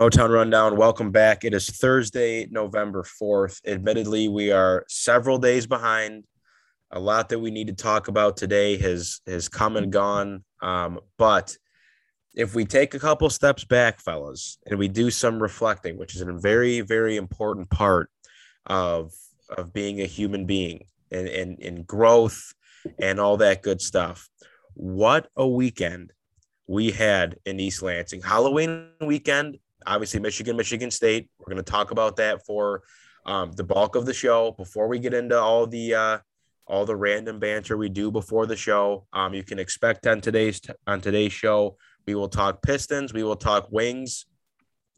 Motown Rundown, welcome back. It is Thursday, November 4th. Admittedly, we are several days behind. A lot that we need to talk about today has has come and gone. Um, but if we take a couple steps back, fellas, and we do some reflecting, which is a very, very important part of of being a human being and, and, and growth and all that good stuff. What a weekend we had in East Lansing. Halloween weekend obviously Michigan, Michigan State. We're going to talk about that for um, the bulk of the show before we get into all the uh, all the random banter we do before the show. Um, you can expect on today's on today's show we will talk Pistons, we will talk Wings,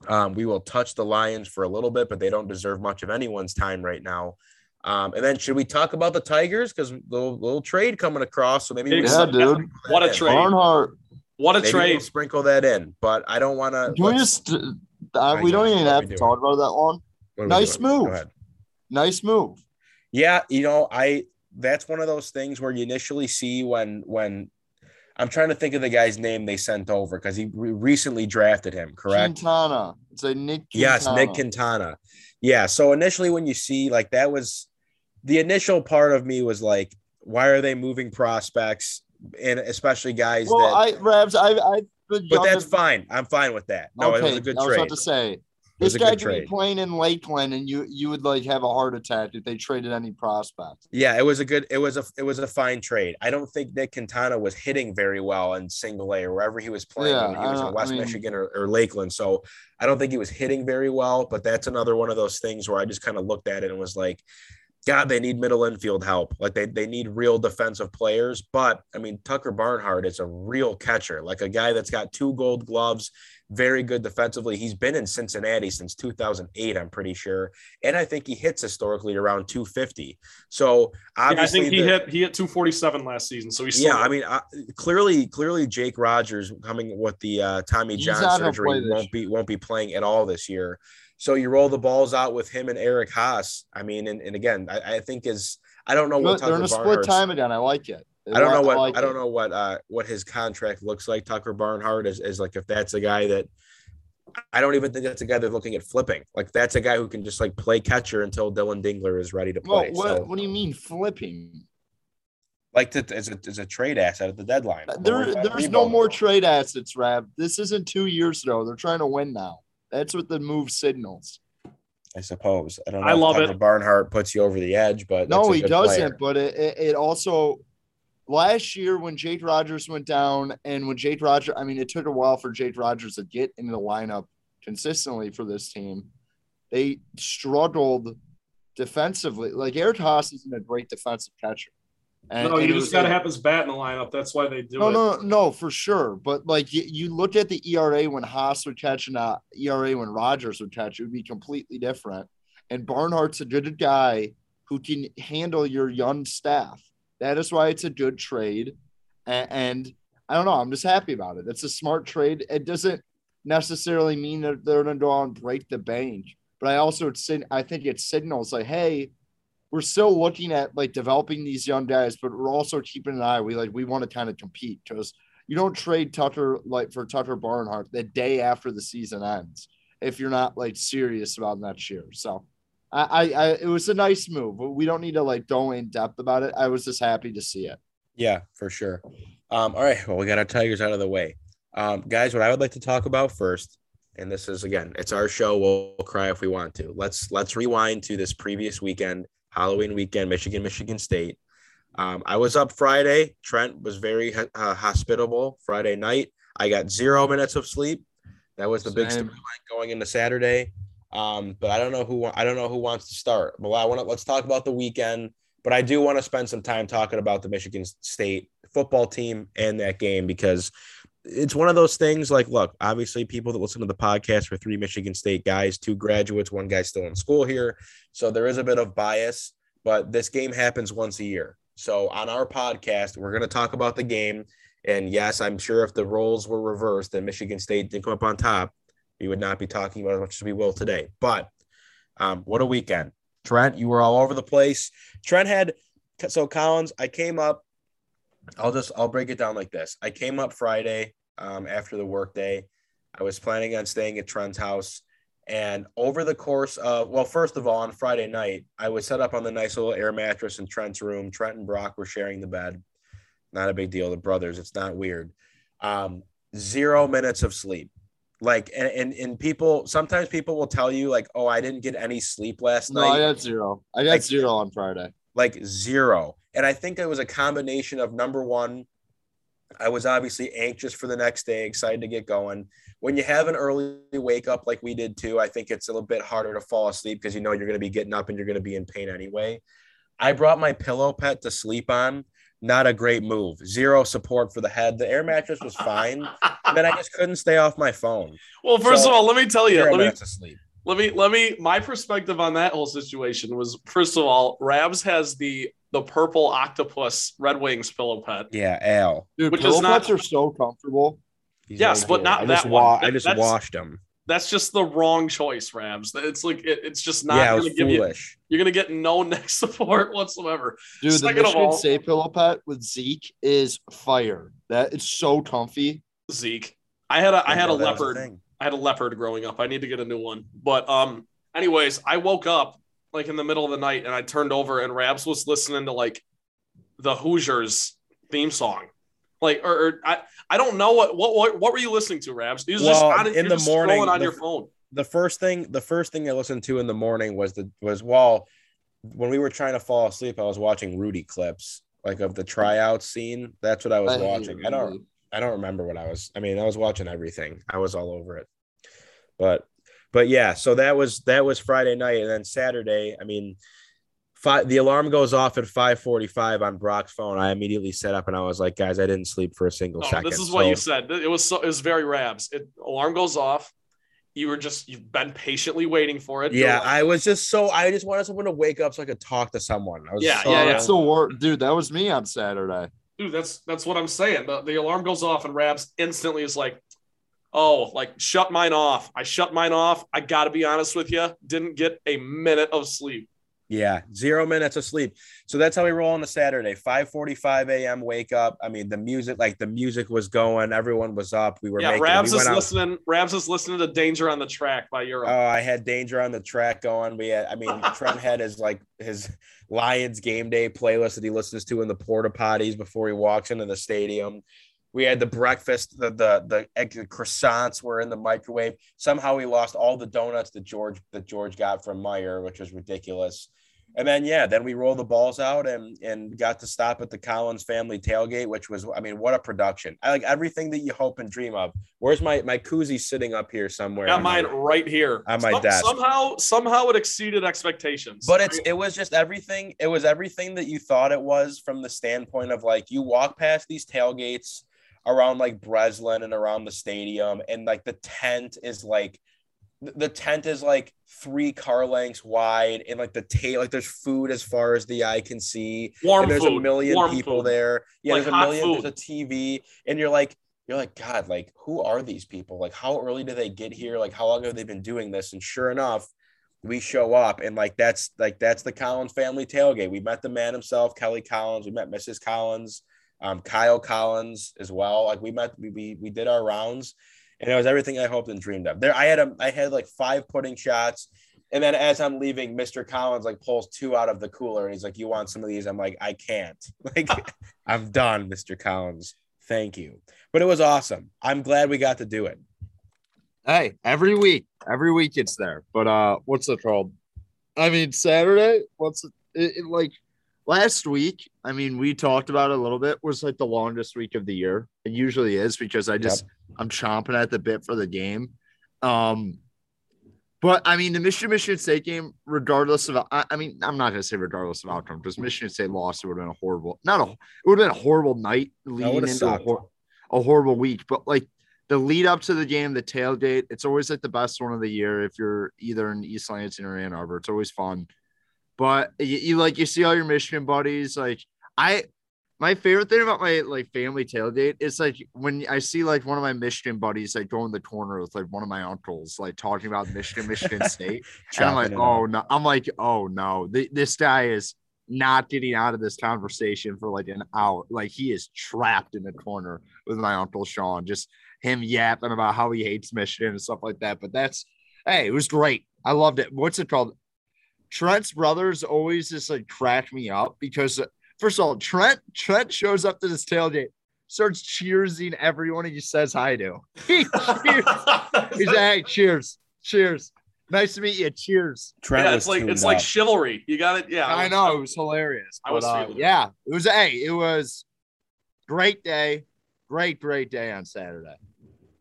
um, we will touch the Lions for a little bit, but they don't deserve much of anyone's time right now. Um, and then should we talk about the Tigers because little little trade coming across? So maybe yeah, dude, what a trade! Barnhart what a Maybe trade! We'll sprinkle that in, but I don't want to. Can we just? Uh, we don't even have to talk about that long. Nice move. Nice move. Yeah, you know, I that's one of those things where you initially see when when I'm trying to think of the guy's name they sent over because he re- recently drafted him, correct? Quintana. It's a Nick. Quintana. Yes, Nick Quintana. Yeah. So initially, when you see like that was the initial part of me was like, why are they moving prospects? And especially guys well, that I Rabs, I, I but that's fine. I'm fine with that. No, okay, it was a good trade. I was about to say this guy could be playing in Lakeland, and you you would like have a heart attack if they traded any prospect. Yeah, it was a good. It was a it was a fine trade. I don't think Nick Quintana was hitting very well in single A or wherever he was playing. Yeah, he was in West I mean, Michigan or, or Lakeland, so I don't think he was hitting very well. But that's another one of those things where I just kind of looked at it and was like, God, they need middle infield help. Like they, they need real defensive players. But I mean, Tucker Barnhart is a real catcher, like a guy that's got two gold gloves, very good defensively. He's been in Cincinnati since 2008, I'm pretty sure. And I think he hits historically around 250. So obviously, yeah, I think he the, hit he hit 247 last season. So he's yeah. I mean, uh, clearly, clearly, Jake Rogers coming with the uh, Tommy John surgery won't be won't be playing at all this year. So you roll the balls out with him and Eric Haase. I mean, and, and again, I, I think is I don't know what they're in a split time again. I like it. I don't know what I, like I don't it. know what uh what his contract looks like. Tucker Barnhart is, is like if that's a guy that I don't even think that's a guy that's looking at flipping. Like that's a guy who can just like play catcher until Dillon Dingler is ready to play. Well, what, so, what do you mean flipping? Like to, as a as a trade asset at the deadline. There, there's no more trade assets, Rab. This isn't two years ago. They're trying to win now. That's what the move signals. I suppose. I don't know. I love it. Barnhart puts you over the edge, but no, he doesn't. Player. But it, it also last year when Jake Rogers went down, and when Jake Rogers, I mean, it took a while for Jake Rogers to get into the lineup consistently for this team. They struggled defensively. Like Eric Haase isn't a great defensive catcher. And, no, you just got to have his bat in the lineup. That's why they do no, it. No, no, no, for sure. But like you, you look at the ERA when Haase would catch and uh, ERA when Rogers would catch, it would be completely different. And Barnhart's a good guy who can handle your young staff. That is why it's a good trade. And, and I don't know. I'm just happy about it. It's a smart trade. It doesn't necessarily mean that they're going to go out and break the bank. But I also, it's, I think it signals like, hey, we're still looking at like developing these young guys, but we're also keeping an eye. We like we want to kind of compete because you don't trade Tucker like for Tucker Barnhart the day after the season ends if you're not like serious about next year. So I, I, I it was a nice move. But we don't need to like go in depth about it. I was just happy to see it. Yeah, for sure. Um, all right. Well, we got our Tigers out of the way. Um, guys, what I would like to talk about first, and this is again, it's our show. We'll cry if we want to. Let's let's rewind to this previous weekend Halloween weekend, Michigan, Michigan State. Um, I was up Friday. Trent was very uh, hospitable Friday night. I got zero minutes of sleep. That was the Same. big storyline going into Saturday. Um, but I don't know who I don't know who wants to start. Well, I want to let's talk about the weekend. But I do want to spend some time talking about the Michigan State football team and that game because it's one of those things like look obviously people that listen to the podcast are three michigan state guys two graduates one guy still in school here. So there is a bit of bias but this game happens once a year. So on our podcast we're going to talk about the game. And yes i'm sure if the roles were reversed and michigan state didn't come up on top we would not be talking about as much as we will today. But um, what a weekend. Trent you were all over the place. Trent had so collins i came up I'll just I'll break it down like this. I came up Friday um, after the workday. I was planning on staying at Trent's house. And over the course of, well, first of all, on Friday night, I was set up on the nice little air mattress in Trent's room. Trent and Brock were sharing the bed. Not a big deal. The brothers, it's not weird. Um, zero minutes of sleep. Like, and, and, and people, sometimes people will tell you, like, oh, I didn't get any sleep last No, night I got zero. I got Like- zero on Friday. Like zero. And I think it was a combination of number one, I was obviously anxious for the next day, excited to get going. When you have an early wake up like we did too, I think it's a little bit harder to fall asleep because you know you're going to be getting up and you're going to be in pain anyway. I brought my pillow pet to sleep on. Not a great move. Zero support for the head. The air mattress was fine. then I just couldn't stay off my phone. Well, first So, of all, let me tell you. Let me minutes of sleep. Let me let me my perspective on that whole situation was first of all, Rabs has the the purple octopus Red Wings pillow pet. Yeah, Al. Dude, Which is pillow not- pets are so comfortable. He's Yes, but here. not I just that one. wa- I just that's- washed them. That's just the wrong choice, Rabs. It's like it, it's just not Yeah, it going was to give you. foolish. You're going to get no neck support whatsoever. Dude, Second the of Michigan all- State pillow pet with Zeke is fire. That it's so comfy. Zeke, I had a I had a Didn't know that was leopard. Thing. I had a leopard growing up. I need to get a new one. But um, anyways, I woke up like in the middle of the night and I turned over and Rabs was listening to like the Hoosiers theme song. Like or, or I I don't know what what what, what were you listening to, Rabs? You was just Well, on, in the just morning, on the- your phone. the first thing the first thing I listened to in the morning was the was well when we were trying to fall asleep I was watching Rudy clips like of the tryout scene that's what I was I watching I don't Rudy. I don't remember what I was I mean I was watching everything I was all over it but but yeah so that was that was Friday night and then Saturday I mean five the alarm goes off at 5:45 on Brock's phone I immediately set up and I was like guys I didn't sleep for a single oh, No, second this is what you said. It was so it was very Rabs. It alarm goes off. You were just you've been patiently waiting for it. Yeah I was just so I just wanted someone to wake up so I could talk to someone I was Yeah, so- yeah, Oh, yeah. That's the worst, dude. That was me on Saturday. Dude that's that's what i'm saying. The, the alarm goes off and rabs instantly is like oh like shut mine off. I shut mine off. I gotta be honest with you didn't get a minute of sleep Yeah, zero minutes of sleep. So that's how we roll on a Saturday. 5:45 a.m. Wake up. I mean, the music, like the music was going, everyone was up. We were yeah making. rabs we is out- listening rabs is listening to danger on the track by europe Oh, I had danger on the track going. We had, I mean, Trent had his like his Lions game day playlist that he listens to in the porta potties before he walks into the stadium. We had the breakfast, the the the egg croissants were in the microwave. Somehow we lost all the donuts that George that George got from Meijer, which was ridiculous. And then yeah, then we rolled the balls out and and got to stop at the Collins family tailgate, which was I mean, what a production. I like everything that you hope and dream of. Where's my my koozie sitting up here somewhere? got on my- mine right here on my Some- desk. somehow somehow it exceeded expectations but it's it was just everything it was everything that you thought it was from the standpoint of like you walk past these tailgates around like Breslin and around the stadium and like the tent is like the tent is like three car lengths wide and like the tail like there's food as far as the eye can see. Warm and there's food. a million people food. there. Yeah Like there's a million food. there's a tv and you're like you're like god like who are these people? Like how early do they get here? Like how long have they been doing this? And sure enough we show up and like that's like that's the collins family tailgate. We met the man himself kelly collins. We met mrs collins um, kyle collins as well. Like we met we, we we did our rounds and it was everything i hoped and dreamed of there i had a i had like five pudding shots and then as I'm leaving, Mr. Collins like pulls two out of the cooler and he's like, You want some of these? I'm like, I can't. Like, I'm done, Mr. Collins. Thank you. But it was awesome. I'm glad we got to do it. Hey, every week, every week it's there. But uh, what's it called? I mean, Saturday. What's it, it, it like? Last week, I mean, we talked about it a little bit. Was like the longest week of the year. It usually is because I just I'm chomping at the bit for the game. Um, but I mean, the Michigan Michigan State game, regardless of, I, I mean, I'm not gonna say regardless of outcome, because Michigan State lost, it would have been a horrible, not a, it would have been a horrible night leading into a, hor- a horrible week. But like the lead up to the game, the tailgate, it's always like the best one of the year. If you're either in East Lansing or Ann Arbor, it's always fun. But you, you like you see all your Michigan buddies. Like I, my favorite thing about my like family tailgate is like when I see like one of my Michigan buddies like go in the corner with like one of my uncles like talking about Michigan, Michigan State. and I'm like, oh up. no, I'm like, oh no, Th- this guy is not getting out of this conversation for like an hour. Like he is trapped in a corner with my uncle Sean, just him yapping about how he hates Michigan and stuff like that. But that's hey, it was great. I loved it. What's it called? Trent's brothers always just like crack me up because first of all, Trent Trent shows up to this tailgate, starts cheersing everyone and he says hi to. He cheers. He's like, hey, cheers, cheers. Nice to meet you. Cheers. Trent yeah, it's like tuned it's like chivalry. You got it. Yeah, I know it was hilarious. I was but, uh, yeah, it was hey, it was great day, great great day on Saturday.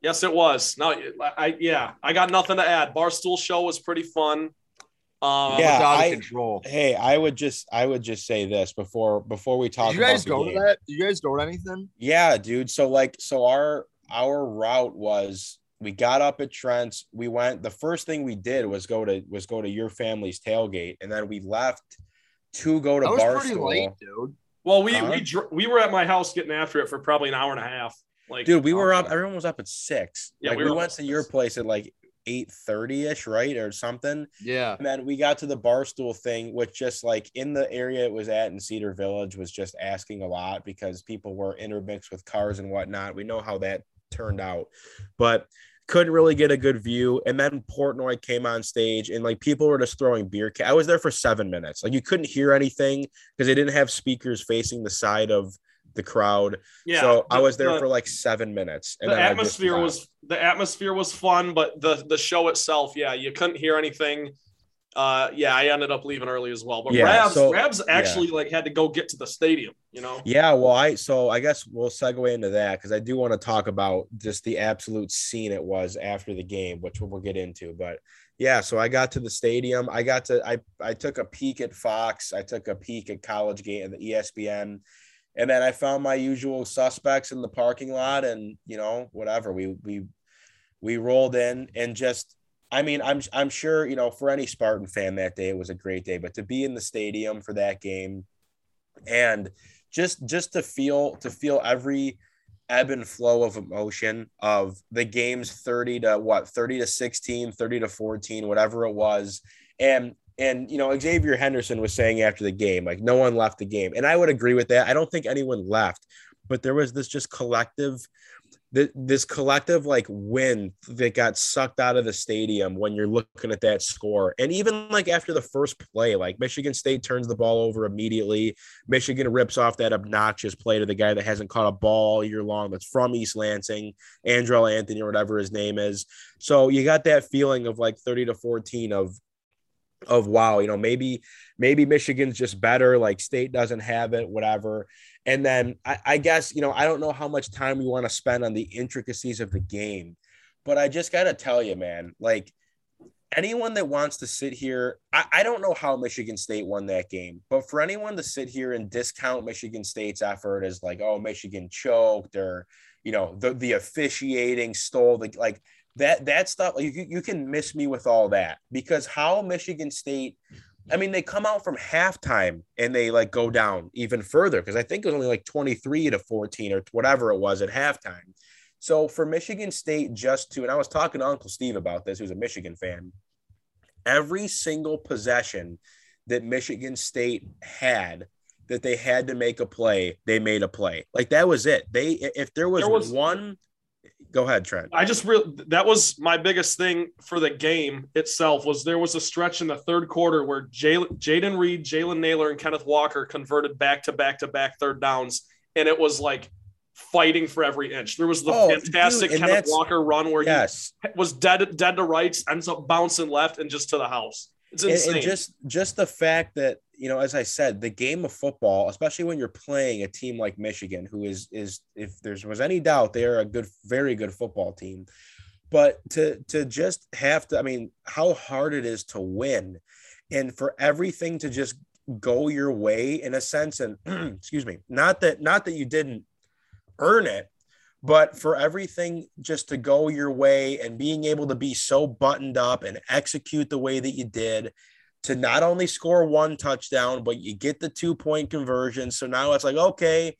Yes, it was. No, I yeah, I got nothing to add. Barstool show was pretty fun. Um, Yeah, It's out I- of control. Hey, I would just I would just say this before before we talk Did you guys about go the to that? Did you guys go to anything? Yeah, dude. So like so our our route was we got up at Trent's. We went the first thing we did was go to was go to your family's tailgate and then we left to go to I was pretty Barstool. late, dude. well, we Huh? we dr- we were at my house getting after it for probably an hour and a half. Like, Dude, we were up everyone was up at 6. Yeah, like we we, went to your place at like 8:30ish, right? Or something. Yeah. And then we got to the barstool thing, which just like in the area it was at in Cedar Village was just asking a lot because people were intermixed with cars and whatnot. We know how that turned out, but couldn't really get a good view. And then Portnoy came on stage and like people were just throwing beer. Ca- I was there for seven minutes. Like you couldn't hear anything because they didn't have speakers facing the side of the crowd. Yeah, so I was there the- for like seven minutes. And the then I just atmosphere was the atmosphere was fun, but the the show itself, yeah, you couldn't hear anything. Uh, yeah, I ended up leaving early as well. But Yeah, Rabs, so- Rabs actually like had to go get to the stadium. You know, Yeah, well, I so I guess we'll segue into that because I do want to talk about just the absolute scene it was after the game, which we'll get into. But yeah, so I got to the stadium. I got to I I took a peek at Fox. I took a peek at College Game and the ESPN, and then I found my usual suspects in the parking lot, and you know whatever we we we rolled in and just. I mean, I'm I'm sure you know for any Spartan fan that day it was a great day, but to be in the stadium for that game, and just just to feel to feel every ebb and flow of emotion of the games 30 to what 30 to 16 30 to 14 whatever it was and and you know xavier henderson was saying after the game like no one left the game. And i would agree with that. I don't think anyone left but there was this just collective this collective like win that got sucked out of the stadium when you're looking at that score. And even like after the first play like michigan state turns the ball over immediately. Michigan rips off that obnoxious play to the guy that hasn't caught a ball all year long that's from East Lansing, Andrel Anthony or whatever his name is. So you got that feeling of like 30 to 14 of of wow, you know, maybe maybe Michigan's just better, like state doesn't have it, whatever. And then I, I guess, you know, I don't know how much time we want to spend on the intricacies of the game, but I just gotta tell you, man, like anyone that wants to sit here, I, I don't know how Michigan State won that game, but for anyone to sit here and discount Michigan State's effort as like, oh, Michigan choked or, you know, the, the officiating stole the like that that stuff, you, you can miss me with all that because how Michigan State, I mean, they come out from halftime and they like go down even further because I think it was only like 23 to 14 or whatever it was at halftime. So for Michigan State just to, and I was talking to Uncle Steve about this, who's a Michigan fan, every single possession that Michigan State had that they had to make a play, they made a play. Like that was it. They if there was, There was- one go ahead, Trent. I just real that was my biggest thing for the game itself was there was a stretch in the third quarter where Jayden Reed, Jalen Nailor, and Kenneth Walker converted back to back to back third downs, and it was like fighting for every inch. There was the Oh, fantastic dude, Kenneth Walker run where Yes. he was dead dead to rights, ends up bouncing left and just to the house. It's and, insane. and just just the fact that you know as i said the game of football especially when you're playing a team like michigan who is is if there was any doubt they're a good very good football team but to to just have to i mean how hard it is to win and for everything to just go your way in a sense and excuse me not that not that you didn't earn it but for everything just to go your way and being able to be so buttoned up and execute the way that you did to not only score one touchdown but you get the two point conversion. So now it's like okay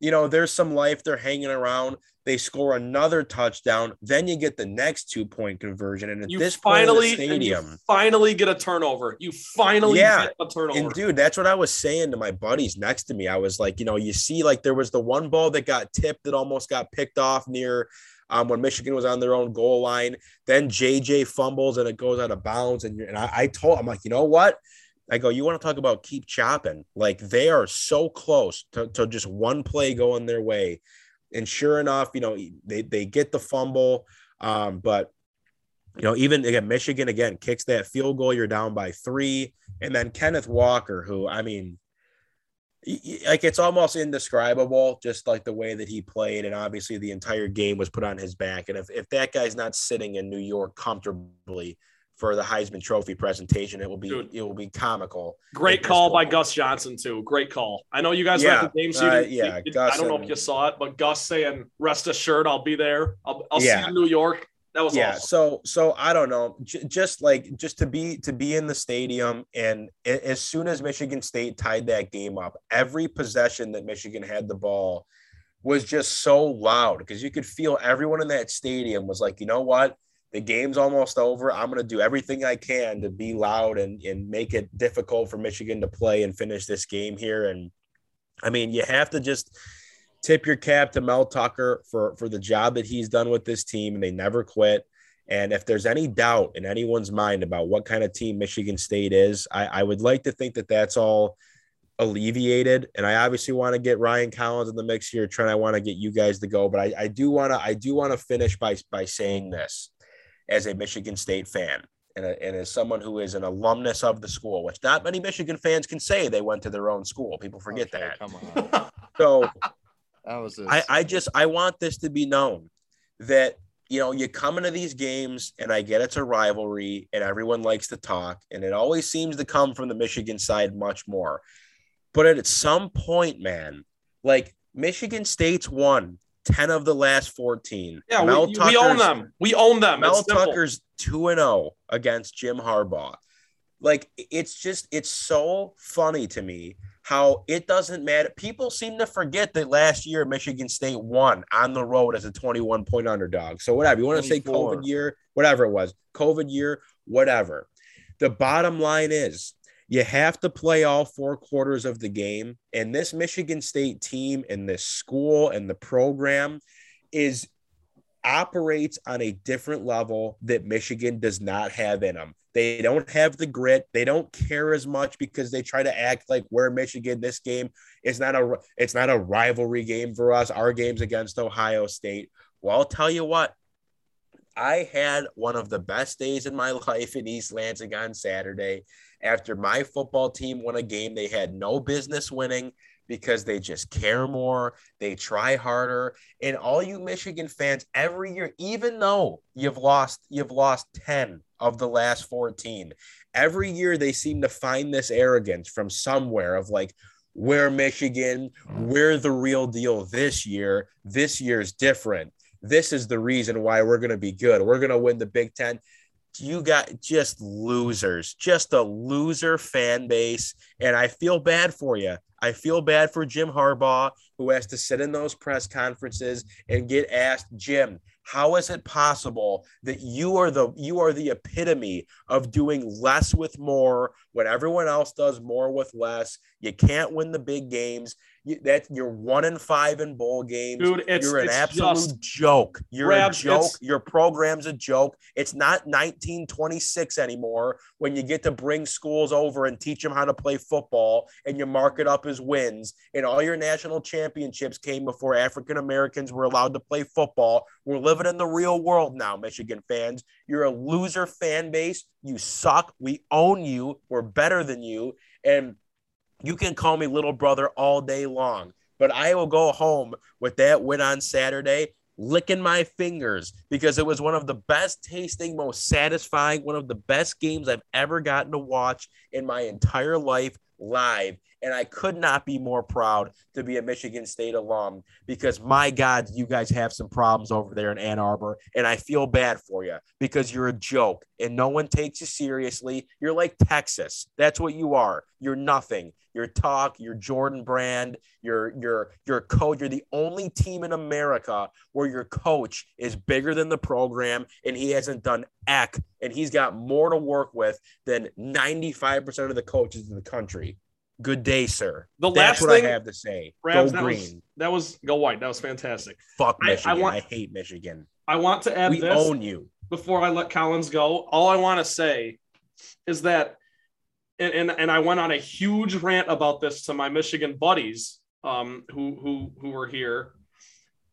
you know there's some life they're hanging around they score another touchdown then you get the next two point conversion and at you this finally point in the and you stadium finally get a turnover. You finally Yeah. get a turnover. and dude, that's what I was saying to my buddies next to me. I was like, you know, you see, like there was the one ball that got tipped that almost got picked off near um, when Michigan was on their own goal line. Then JJ fumbles and it goes out of bounds. And, and I, I told I'm like, you know what? I go, you want to talk about keep chopping? Like they are so close to, to just one play going their way. And sure enough, you know, they, they get the fumble. Um, but you know, even again, Michigan again kicks that field goal, you're down by three. And then Kenneth Walker, who I mean, like it's almost indescribable, just like the way that he played. And obviously the entire game was put on his back. And if, if that guy's not sitting in New York comfortably for the Heisman Trophy presentation, it will be Dude. it will be comical. Great call by Gus Johnson too. Great call. I know you guys yeah. the game, so uh, yeah. I don't know if you saw it, but Gus saying, "Rest assured, I'll be there. I'll, I'll yeah. see you in New York." That was yeah. Awesome. So so I don't know. J- just like just to be to be in the stadium, and as soon as Michigan State tied that game up, every possession that Michigan had the ball was just so loud because you could feel everyone in that stadium was like, you know what, the game's almost over. I'm going to do everything I can to be loud and and make it difficult for Michigan to play and finish this game here. And I mean, you have to just tip your cap to Mel Tucker for for the job that he's done with this team, and they never quit. And if there's any doubt in anyone's mind about what kind of team Michigan State is, I, I would like to think that that's all alleviated. And I obviously want to get Ryan Collins in the mix here, trying. I want to get you guys to go, but I, I do want to I do want to finish by by saying this as a Michigan State fan. And, a, and as someone who is an alumnus of the school, which not many Michigan fans can say they went to their own school. People forget okay, that. Come on. so that was I, I just I want this to be known that you know you come into these games and I get it's a rivalry and everyone likes to talk and it always seems to come from the Michigan side much more. But at some point, man, like Michigan State's won 10 of the last 14. Yeah, Mel we, we own them. We own them. Mel Tucker's 2 and 0 against Jim Harbaugh. Like it's just it's so funny to me how it doesn't matter. People seem to forget that last year Michigan State won on the road as a 21 point underdog. So whatever you want to say, COVID year, whatever it was, COVID year, whatever. The bottom line is you have to play all four quarters of the game. And this Michigan State team and this school and the program is operates on a different level that Michigan does not have in them. They don't have the grit. They don't care as much because they try to act like we're Michigan. This game is not a it's not a rivalry game for us. Our game's against Ohio State. Well, I'll tell you what. I had one of the best days in my life in East Lansing on Saturday after my football team won a game they had no business winning because they just care more, they try harder. And all you Michigan fans every year, even though you've lost, you've lost 10 of the last 14, every year they seem to find this arrogance from somewhere of like, we're Michigan, we're the real deal this year. This year's different. This is the reason why we're going to be good. We're going to win the Big Ten you got just losers, just a loser fan base. And I feel bad for you. I feel bad for Jim Harbaugh, who has to sit in those press conferences and get asked, Jim, how is it possible that you are the you are the epitome of doing less with more when everyone else does more with less? You can't win the big games. You, that you're one in five in bowl games. Dude, it's, you're an it's absolute joke. You're a joke. Your program's a joke. It's not 1926 anymore when you get to bring schools over and teach them how to play football and you mark it up as wins. And all your national championships came before African Americans were allowed to play football. We're living in the real world now, Michigan fans. You're a loser fan base. You suck. We own you. We're better than you. And you can call me little brother all day long, but I will go home with that win on Saturday, licking my fingers because it was one of the best tasting, most satisfying, one of the best games I've ever gotten to watch in my entire life live. And I could not be more proud to be a Michigan State alum because my God, you guys have some problems over there in Ann Arbor. And I feel bad for you because you're a joke and no one takes you seriously. You're like Texas. That's what you are. You're nothing. Your talk, your Jordan brand, your your your coach. You're. You're the only team in America where your coach is bigger than the program and he hasn't done eck and he's got more to work with than 95% of the coaches in the country. Good day, sir. The That's last what thing, I have to say. Go that green. Was, that was go white. That was fantastic. Fuck Michigan. I, I, want, I hate Michigan. I want to add We this own you. before I let Collins go. All I want to say is that, and, and and I went on a huge rant about this to my Michigan buddies, um, who who who were here.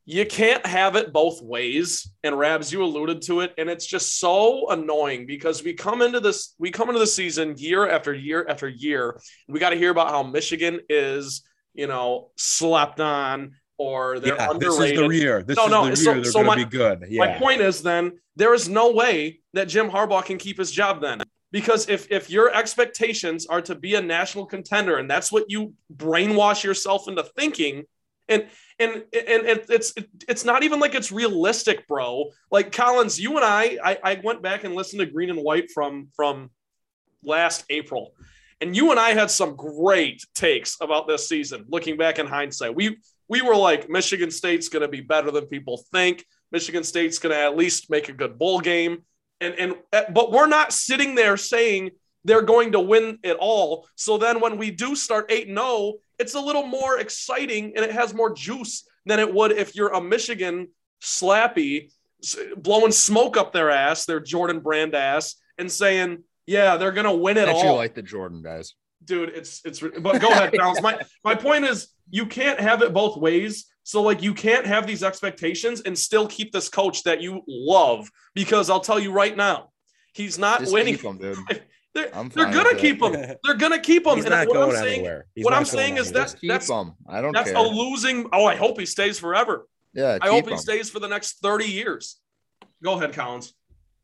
You can't have it both ways, and Rabs, you alluded to it, and it's just so annoying because we come into this, we come into the season year after year after year. We got to hear about how Michigan is, you know, slept on or they're Yeah, this is the year. This No, is no, the so- year they're so going to be good. Yeah. My point is then there is no way that Jim Harbaugh can keep his job then. Because if if your expectations are to be a national contender and that's what you brainwash yourself into thinking, and and and, it's it's not even like it's realistic, bro. Like Collins, you and I, I, I went back and listened to Green and White from from last April. And you and I had some great takes about this season, looking back in hindsight. We we were like, Michigan State's going to be better than people think. Michigan State's going to at least make a good bowl game. And and but we're not sitting there saying they're going to win it all. So then when we do start 8 0, it's a little more exciting and it has more juice than it would if you're a Michigan slappy blowing smoke up their ass, their Jordan brand ass, and saying, yeah, they're to win it I actually all like the Jordan guys. dude it's it's but go ahead Collins. my my point is you can't have it both ways so like you can't have these expectations and still keep this coach that you love because i'll tell you right now he's not Just winning dude. they're, they're gonna with it. keep him they're gonna keep him He's and not what i'm saying what I'm going saying is anywhere. that- keep that's- them. I don't that's care. a losing oh i hope he stays forever yeah, i hope keep he 'em. stays for the next 30 years go ahead collins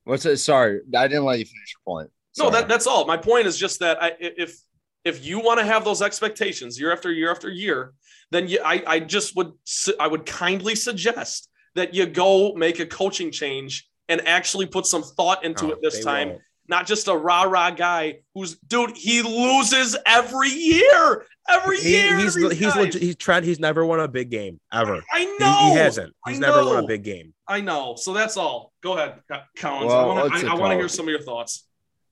What's it? Sorry, I didn't let you finish your point. No, that, that's all. My point is just that I, if if you want to have those expectations year after year after year, then you, I I just would I would kindly suggest that you go make a coaching change and actually put some thought into Oh, it this time. won't. Not just a rah rah guy who's dude. He loses every year. Every He- year. he's these he's guys. legit, he's tried. He's never won a big game ever. I He, know. he hasn't. I He's never won a big game. I know. So that's all. Go ahead, Collins. Well, I want to. I, I want to hear some of your thoughts.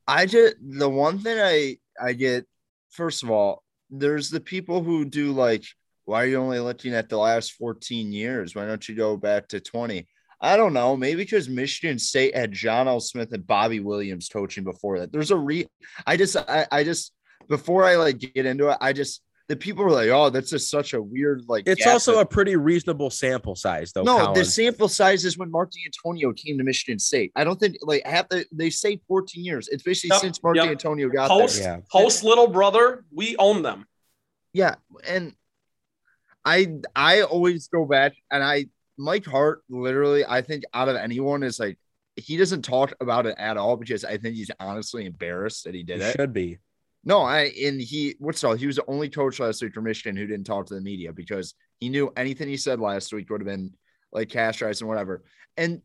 I just the one thing I I get first of all, there's the people who do like, why are you only looking at the last 14 years? Why don't you go back to 20? I don't know. Maybe because Michigan State had John L. Smith and Bobby Williams coaching before that. There's a re I just I, I just before I like get into it, I just the people were like, oh, that's just such a weird like It's also that- a pretty reasonable sample size, though. no, the sample size is when Mark Dantonio came to Michigan State. I don't think like half the they say 14 years. It's basically Yep, since Mark yep. Dantonio got Post there. Yeah. post little brother. We own them. Yeah, and I I always go back and I Mike Hart literally I think out of anyone is like he doesn't talk about it at all because I think he's honestly embarrassed that he He did it. should be. No, I and he what's all he was the only coach last week for Michigan who didn't talk to the media because he knew anything he said last week would have been like cash castrized and whatever. And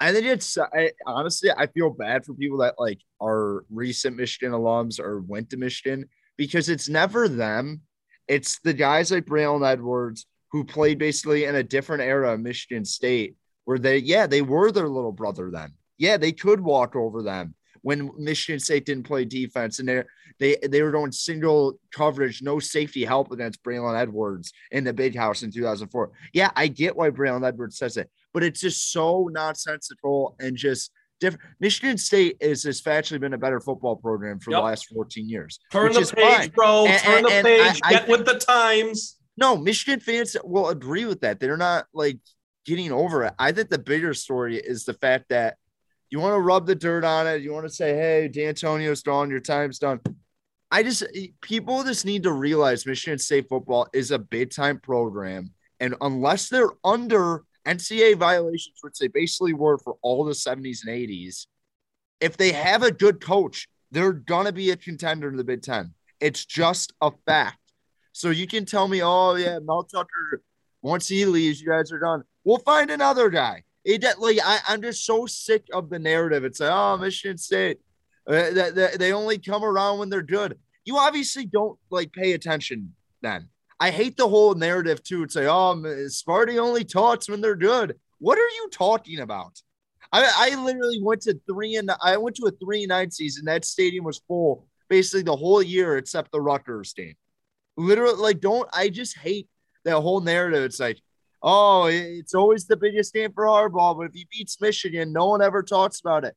I think it's I, honestly I feel bad for people that like are recent Michigan alums or went to Michigan because it's never them. It's the guys like Braylon Edwards who played basically in a different era of Michigan State where they yeah they were their little brother then. Yeah, they could walk over them when Michigan State didn't play defense and they they they were doing single coverage, no safety help against Braylon Edwards in the big house in 2004. Yeah, I get why Braylon Edwards says it, but it's just so nonsensical and just different. Michigan State is has factually been a better football program for Yep. the last 14 years. Turn the page, fine. bro. And- Turn the and- and page. I- I Get with the times. No, Michigan fans will agree with that. They're not like getting over it. I think the bigger story is the fact that you want to rub the dirt on it. You want to say, hey, Dantonio's gone, your time's done. I just, people just need to realize Michigan State football is a big time program. And unless they're under NCAA violations, which they basically were for all the 70s and 80s, if they have a good coach, they're going to be a contender in the Big Ten. It's just a fact. So you can tell me, oh yeah, Mel Tucker, once he leaves, you guys are done. We'll find another guy. It like I, I'm just so sick of the narrative. It's like, oh, Michigan State, uh, they, they, they only come around when they're good. You obviously don't like pay attention then. I hate the whole narrative too. It's like, oh, Sparty only talks when they're good. What are you talking about? I, I literally went to three and I went to a three and nine season. That stadium was full basically the whole year except the Rutgers game literally like don't I just hate that whole narrative. It's like, oh, it's always the biggest game for Harbaugh, but if he beats Michigan, no one ever talks about it.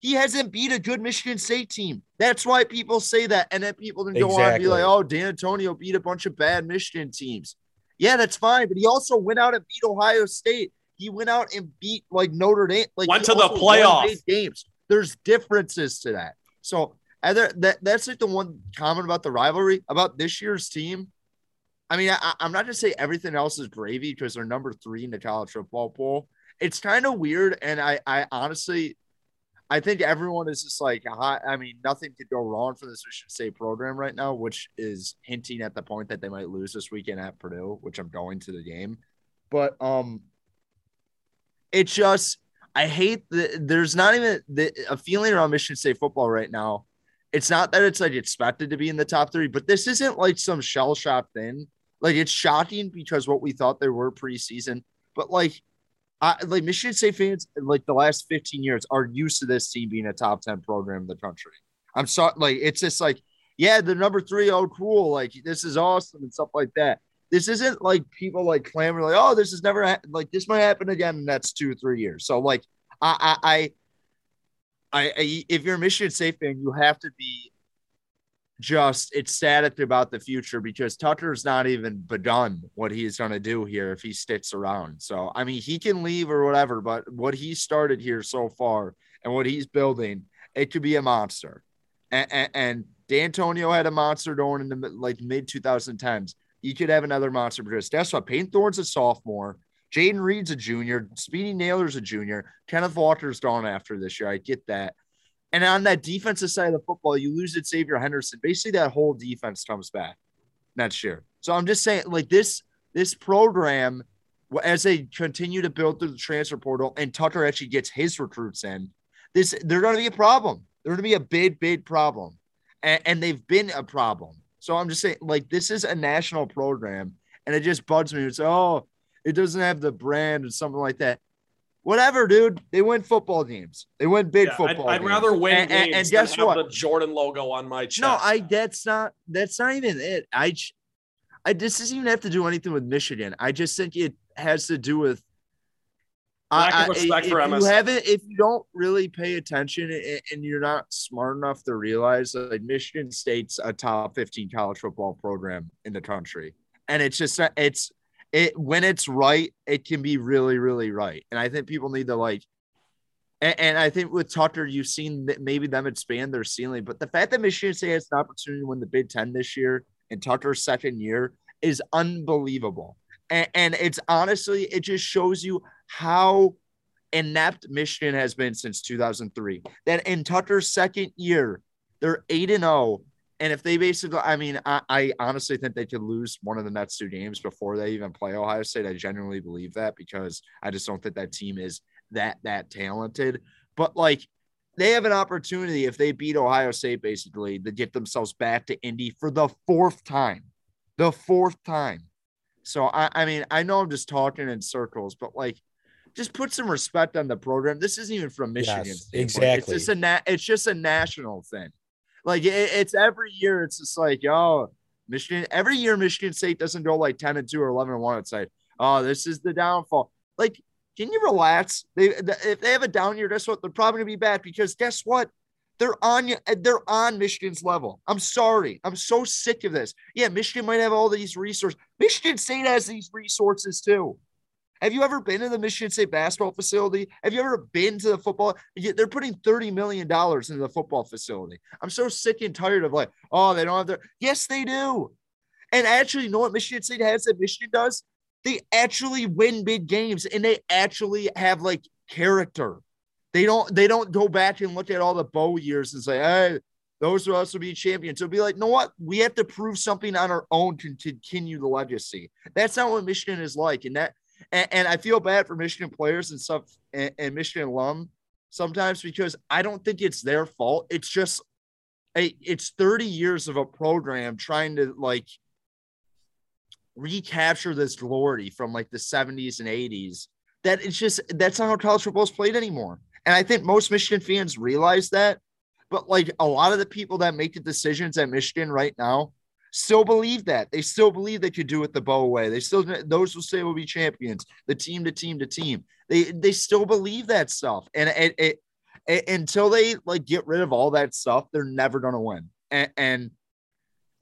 He hasn't beat a good Michigan State team. That's why people say that. And then people can go on and be like, oh, Dantonio beat a bunch of bad Michigan teams. Yeah, that's fine. But he also went out and beat Ohio State. He went out and beat like Notre Dame. Like Went to the also won playoff. games. There's differences to that. So that that's like the one comment about the rivalry about this year's team. I mean, I, I'm not gonna say everything else is gravy because they're number three in the college football poll. It's kind of weird, and I, I honestly, I think everyone is just like, I mean, nothing could go wrong for this Michigan State program right now, which is hinting at the point that they might lose this weekend at Purdue, which I'm going to the game. But um, it's just I hate that there's not even the, a feeling around Michigan State football right now. It's not that it's like expected to be in the top three, but this isn't like some shell shock thing. Like it's shocking because what we thought they were preseason, but like I like Michigan State fans like the last 15 years are used to this team being a top 10 program in the country. I'm sorry, like it's just like, yeah, the number three, oh cool, like this is awesome and stuff like that. This isn't like people like clamor like, oh, this is never ha- like this might happen again in the next two or three years. So like I I I, I, I if you're a Michigan State fan, you have to be just ecstatic about the future because Tucker's not even begun what he's going to do here if he sticks around. So, I mean, he can leave or whatever, but what he started here so far and what he's building, it could be a monster. And, and, and Dantonio had a monster going in the like mid 2010s. He could have another monster because that's what Payton Thorne's a sophomore. Jayden Reed's a junior. Speedy Nailor's a junior. Kenneth Walker's gone after this year. I get that. And on that defensive side of the football, you lose it Xavier Henderson. Basically, that whole defense comes back next year. So I'm just saying, like this, this program, as they continue to build through the transfer portal, and Tucker actually gets his recruits in, this they're going to be a problem. They're going to be a big, big problem, and, and they've been a problem. So I'm just saying, like this is a national program, and it just bugs me. It's oh, it doesn't have the brand and something like that. Whatever, dude. They win football games. They win big Yeah, I'd, football. I'd rather win And- and- and guess what? the Jordan logo on my chest. No, I that's not that's not even it. I. I. this doesn't even have to do anything with Michigan. I just think it has to do with Lack of I- I- respect if for you haven't if you don't really pay attention a- and you're not smart enough to realize that like Michigan State's a top 15 college football program in the country. And it's just it's it when it's right, it can be really, really right. And I think people need to like and, and I think with Tucker, you've seen that maybe them expand their ceiling. But the fact that Michigan State has an opportunity to win the Big Ten this year and Tucker's second year is unbelievable. And, and it's honestly, it just shows you how inept Michigan has been since 2003. That in Tucker's second year, they're 8 and 0. And if they basically, I mean, I, I honestly think they could lose one of the next two games before they even play Ohio State. I genuinely believe that because I just don't think that team is that that talented. But like they have an opportunity if they beat Ohio State basically to get themselves back to Indy for the fourth time. The fourth time. So I, I mean, I know I'm just talking in circles, but like just put some respect on the program. This isn't even from Michigan. Yes, exactly. It's just a na- it's just a national thing. Like it, it's every year, it's just like, oh, Michigan, every year Michigan State doesn't go like 10 and 2 or 11 and 1. It's like, oh, this is the downfall. Like, can you relax? They if they have a down year, guess what? They're probably gonna be bad because guess what? They're on. They're on Michigan's level. I'm sorry. I'm so sick of this. Yeah, Michigan might have all these resources. Michigan State has these resources too. Have you ever been to the Michigan State basketball facility? Have you ever been to the football? They're putting $30 million into the football facility. I'm so sick and tired of like, oh, they don't have their. Yes, they do. And actually, you know what Michigan State has that Michigan does? They actually win big games and they actually have like character. They don't they don't go back and look at all the Bo years and say, hey, those are us will be champions. So be like, no, what? We have to prove something on our own to continue the legacy. That's not what Michigan is like. And that and, and I feel bad for Michigan players and stuff and, and Michigan alum sometimes because I don't think it's their fault. It's just it's 30 years of a program trying to like recapture this glory from like the 70s and 80s that it's just that's not how college football is played anymore. And I think most Michigan fans realize that. But like a lot of the people that make the decisions at Michigan right now still believe that. They still believe they could do it the Bo way. They still those will say will be champions. The team to team to team. They they still believe that stuff. And it, it, it until they like get rid of all that stuff, they're never gonna win. And, and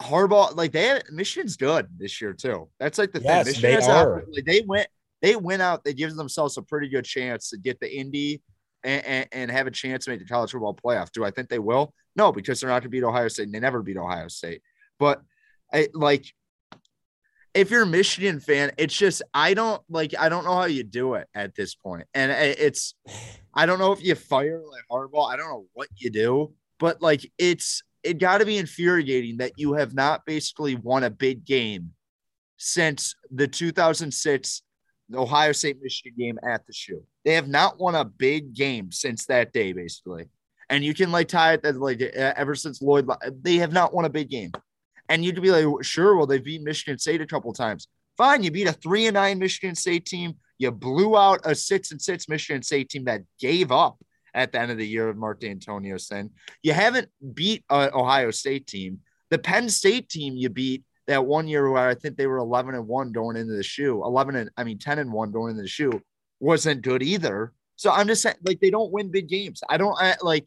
Harbaugh, like they had Michigan's good this year too. That's like the Yes, thing. they Michigan has are. like, they went they went out. They give themselves a pretty good chance to get the Indy and, and, and have a chance to make the college football playoff. Do I think they will? No, because they're not going to beat Ohio State. And they never beat Ohio State. But I like if you're a Michigan fan, it's just I don't like I don't know how you do it at this point. And it's I don't know if you fire like Harbaugh. I don't know what you do, but like it's it got to be infuriating that you have not basically won a big game since the 2006 Ohio State Michigan game at the shoe. They have not won a big game since that day, basically. And you can like tie it that like uh, ever since Lloyd, they have not won a big game. And you'd be like, sure, well, they beat Michigan State a couple times. Fine, you beat a three and nine Michigan State team. You blew out a six and six Michigan State team that gave up at the end of the year of Mark Dantonio saying you haven't beat an Ohio State team. The Penn State team you beat that one year where I think they were 11 and one going into the shoe, 11 and I mean 10 and one going into the shoe wasn't good either. So I'm just saying, like, they don't win big games. I don't I, like,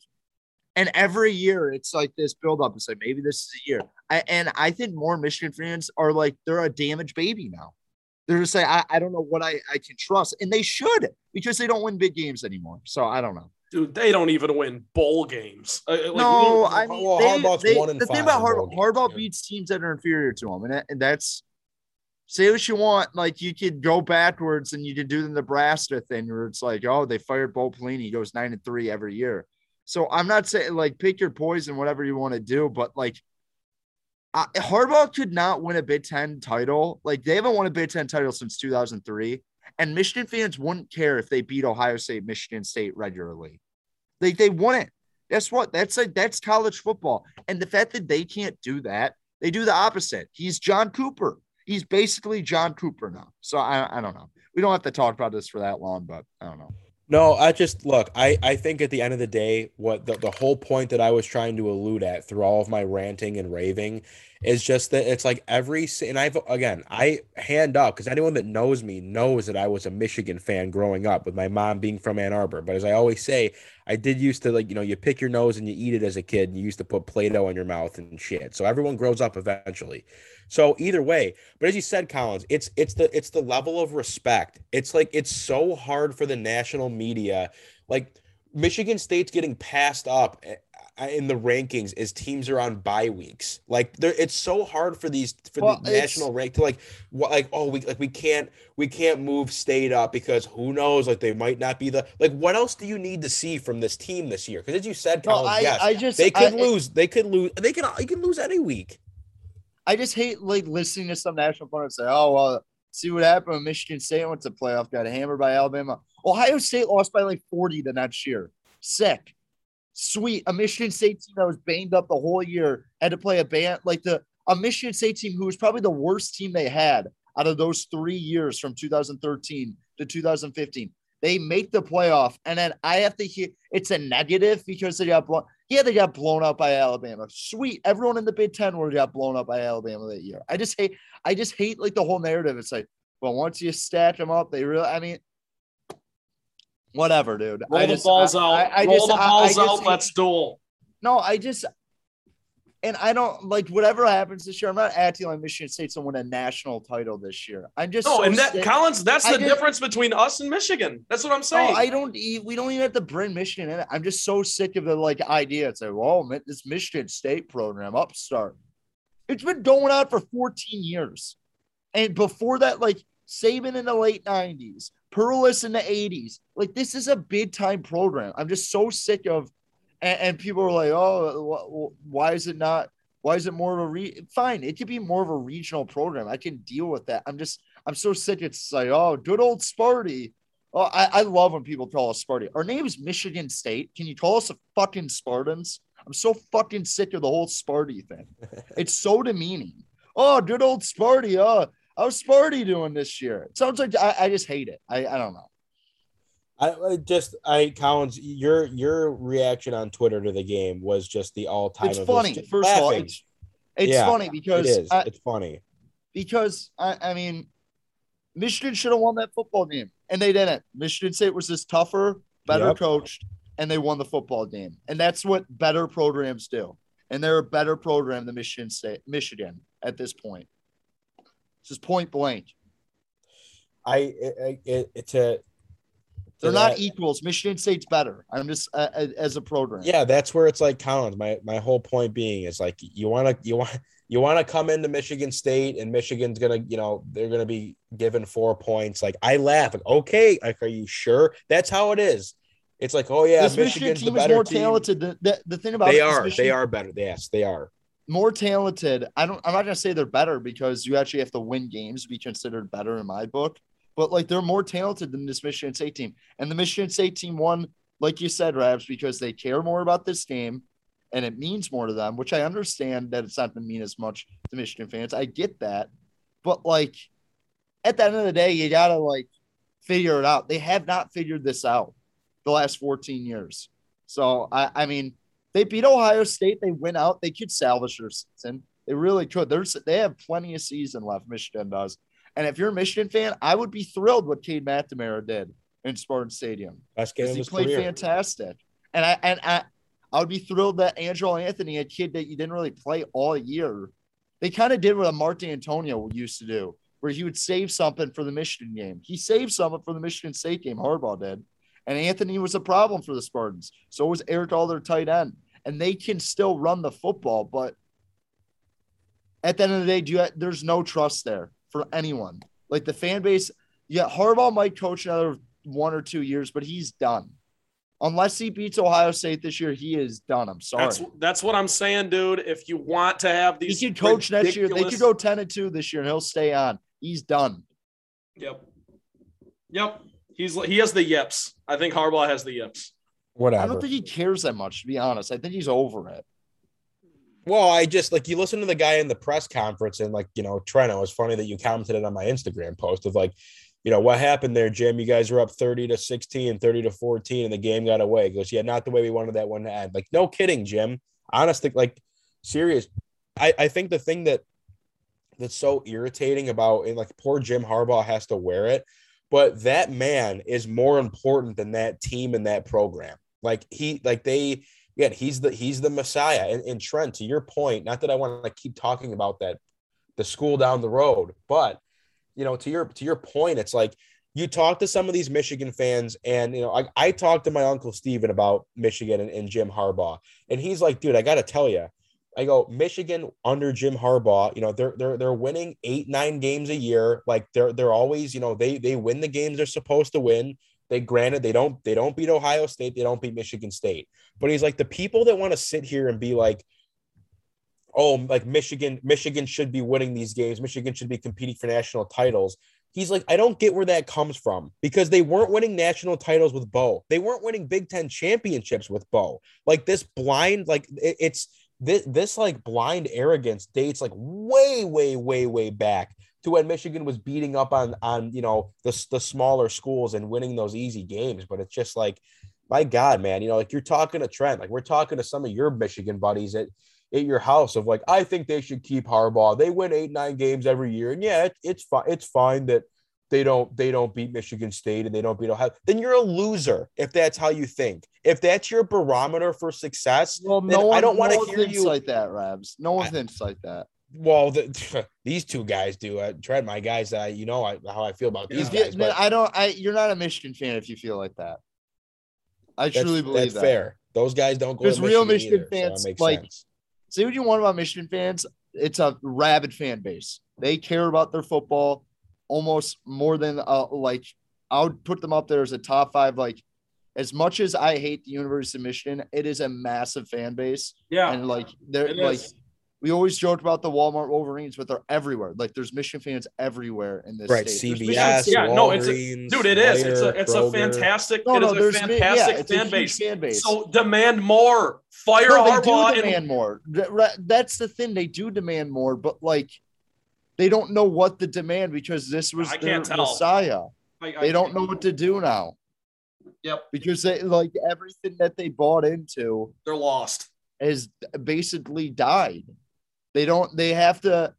and every year it's like this build up. It's like maybe this is a year. I, and I think more Michigan fans are like, they're a damaged baby now. They're just like, I, I don't know what I, I can trust. And they should because they don't win big games anymore. So I don't know. Dude, they don't even win bowl games. Uh, like, no, I mean, Well, they- Harbaugh's they- one in the thing about in Harbaugh, Harbaugh yeah. beats teams that are inferior to him, and, that- and that's say what you want. Like you could go backwards and you could do the Nebraska thing where it's like, oh, they fired Bo Pelini, he goes nine and three every year. So I'm not saying like pick your poison, whatever you want to do, but like I, Harbaugh could not win a Big Ten title. Like they haven't won a Big Ten title since 2003, and Michigan fans wouldn't care if they beat Ohio State, Michigan State regularly. Like they wouldn't. Guess what? That's like that's college football, and the fact that they can't do that, they do the opposite. He's John Cooper. He's basically John Cooper now. So I, I don't know. We don't have to talk about this for that long, but I don't know. No, I just look, I, I think at the end of the day, what the, the whole point that I was trying to allude at through all of my ranting and raving is just that it's like every and I've again I hand up because anyone that knows me knows that I was a Michigan fan growing up with my mom being from Ann Arbor. But as I always say, I did used to like, you know, you pick your nose and you eat it as a kid. And you used to put Play-Doh in your mouth and shit. So everyone grows up eventually. So either way, but as you said, Collins, it's it's the it's the level of respect. It's like it's so hard for the national media. Like Michigan State's getting passed up eh, in the rankings as teams are on bye weeks. Like there, it's so hard for these for Well, the national rank to like what like oh we like we can't we can't move state up because who knows like they might not be the like what else do you need to see from this team this year? Because as you said, No, I, yes, I just they could I, lose. They could lose. They can. You can lose any week. I just hate like listening to some national pundits say, "Oh well, see what happened when Michigan State went to playoff, got hammered by Alabama. Ohio State lost by like forty the next year. Sick, sweet. A Michigan State team that was banged up the whole year had to play a band like the a Michigan State team who was probably the worst team they had out of those three years from 2013 to 2015. They make the playoff, and then I have to hear it's a negative because they got blown. Yeah, they got blown out by Alabama. Sweet. Everyone in the Big Ten would got blown out by Alabama that year. I just hate, I just hate like the whole narrative. It's like, well, once you stack them up, they really, I mean, whatever, dude. Roll I the just, balls I, out. I, I Roll just, the balls just out. hate- Let's duel. no, I just, and I don't like whatever happens this year. I'm not acting like Michigan State's gonna win a national title this year. I'm just No, so and that sick- Collins, that's I the just- difference between us and Michigan. That's what I'm No, saying. I don't. We don't even have to bring Michigan in. I'm just so sick of the like idea. It's like, well, this Michigan State program, upstart. It's been going on for 14 years, and before that, like Saban in the late 90s, Perles in the 80s. Like this is a big time program. I'm just so sick of, and, and people are like, oh, wh- why is it not? Why is it more of a re? Fine, it could be more of a regional program. I can deal with that. I'm just, I'm so sick. It's like, oh, good old Sparty. Oh, I, I love when people call us Sparty. Our name is Michigan State. Can you call us a fucking Spartans? I'm so fucking sick of the whole Sparty thing. It's so demeaning. Oh, good old Sparty. Oh, how's Sparty doing this year? It sounds like I, I just hate it. I, I don't know. I, I just I Collins, your your reaction on Twitter to the game was just the all time. It's funny. First of all, it's It's Yeah, funny because is. I, it's funny. because I, I mean, Michigan should have won that football game, and they didn't. Michigan State was just tougher, better Yep. coached, and they won the football game. And that's what better programs do. And they're a better program than Michigan State, Michigan at this point. It's just point blank. I it, it, to They're not that- equals. Michigan State's better. I'm just uh, as a program. Yeah, that's where it's like Collins. My my whole point being is like you want to you want you want to come into Michigan State and Michigan's gonna you know they're gonna be given four points. Like I laugh. Like okay, like are you sure? That's how it is. It's like oh yeah, this Michigan Michigan's the team is more team. talented. The, the, the thing about They are. They are better. Yes, they are. More talented. I don't. I'm not gonna say they're better because you actually have to win games to be considered better in my book. But like they're more talented than this Michigan State team, and the Michigan State team won, like you said, Rabs, because they care more about this game, and it means more to them. Which I understand that it's not to mean as much to Michigan fans. I get that, but like at the end of the day, you gotta like figure it out. They have not figured this out the last 14 years. So I, I mean, they beat Ohio State. They win out. They could salvage their season. They really could. There's they have plenty of season left. Michigan does. And if you're a Michigan fan, I would be thrilled what Cade McNamara did in Spartan Stadium Best game he played career. fantastic. And I and I, I would be thrilled that Andrel Anthony, a kid that you didn't really play all year, they kind of did what Mark Dantonio used to do, where he would save something for the Michigan game. He saved something for the Michigan State game. Harbaugh did, and Anthony was a problem for the Spartans. So was Erick All their tight end, and they can still run the football, but at the end of the day, do you, there's no trust there for anyone. Like the fan base, yeah, Harbaugh might coach another one or two years, but he's done. Unless he beats Ohio State this year, he is done. I'm sorry. That's that's what I'm saying, dude. If you want to have these, he could coach next year. They could go 10 and 2 this year and he'll stay on. He's done. Yep. Yep. He's he has the yips. I think Harbaugh has the yips. I don't think he cares that much, to be honest. I think he's over it. Well, I just like you listen to the guy in the press conference and like, you know, Trent, it was funny that you commented it on my Instagram post of like, you know, what happened there, Jim? You guys were up 30 to 16, 30 to 14, and the game got away. He goes, Yeah, not the way we wanted that one to end. Like, no kidding, Jim. Honestly, like serious. I, I think the thing that that's so irritating about and like poor Jim Harbaugh has to wear it, but that man is more important than that team and that program. Like he like they yeah, he's the he's the messiah. And, and Trent, to your point, not that I want to keep talking about that the school down the road, but you know, to your to your point, it's like you talk to some of these Michigan fans, and you know, I, I talked to my uncle Steven about Michigan and, and Jim Harbaugh, and he's like, dude, I gotta tell you, I go, Michigan under Jim Harbaugh, you know, they're they're they're winning eight, nine games a year. Like they're they're always, you know, they they win the games they're supposed to win. They granted they don't they don't beat Ohio State, they don't beat Michigan State. But he's like the people that want to sit here and be like, oh, like Michigan, Michigan should be winning these games. Michigan should be competing for national titles. He's like, I don't get where that comes from because they weren't winning national titles with Bo. They weren't winning Big Ten championships with Bo. Like this blind, like it- it's this this like blind arrogance dates like way, way, way, way back to when Michigan was beating up on on you know the the smaller schools and winning those easy games. But it's just like, my God, man, you know, like you're talking to Trent, like we're talking to some of your Michigan buddies at at your house of like, I think they should keep Harbaugh. They win eight, nine games every year, and yeah, it, it's fine. It's fine that they don't they don't beat Michigan State and they don't beat Ohio. Then you're a loser if that's how you think. If that's your barometer for success, Well, no one, I don't no hear you- like that, Rabs. No one I- thinks like that. Well, the, these two guys do. I Trent, my guys, I you know I, how I feel about these If you- guys. But I don't. I you're not a Michigan fan if you feel like that. I that's, truly believe that's that. fair. Those guys don't go. Because to real Michigan, Michigan either, fans, so like, sense. Say what you want about Michigan fans. It's a rabid fan base. They care about their football almost more than uh, like I would put them up there as a top five. Like as much as I hate the University of Michigan, it is a massive fan base, Yeah. and like they're it like is. We always joked about the Walmart Wolverines, but they're everywhere. Like there's Michigan fans everywhere in this Right, state. There's CBS, Michigan State- Yeah, no, it's a- Dude, it is. It's a Meijer, it's a fantastic. No, no, is a fantastic yeah, it's a fan base. fan base. So demand more. Fire No, they Harbaugh do and demand more. That's the thing. They do demand more, but like they don't know what the demand because this was I their can't tell. messiah. I- I- They don't know what to do now Yep, because they like everything that they bought into they're lost. has basically died. They don't. They have to.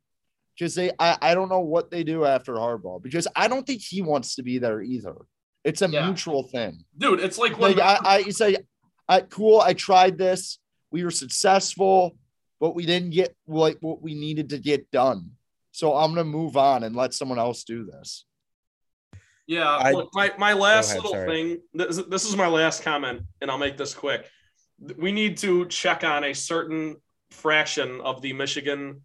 Just say I, I don't know what they do after Harbaugh because I don't think he wants to be there either. It's a Yeah. mutual thing. Dude, it's like when Like I, I you say, I cool. I tried this. We were successful, but we didn't get like what we needed to get done. So I'm gonna move on and let someone else do this. Yeah, I- look, my, my last ahead, little sorry. thing. This, this is my last comment, and I'll make this quick. We need to check on a certain fraction of the Michigan,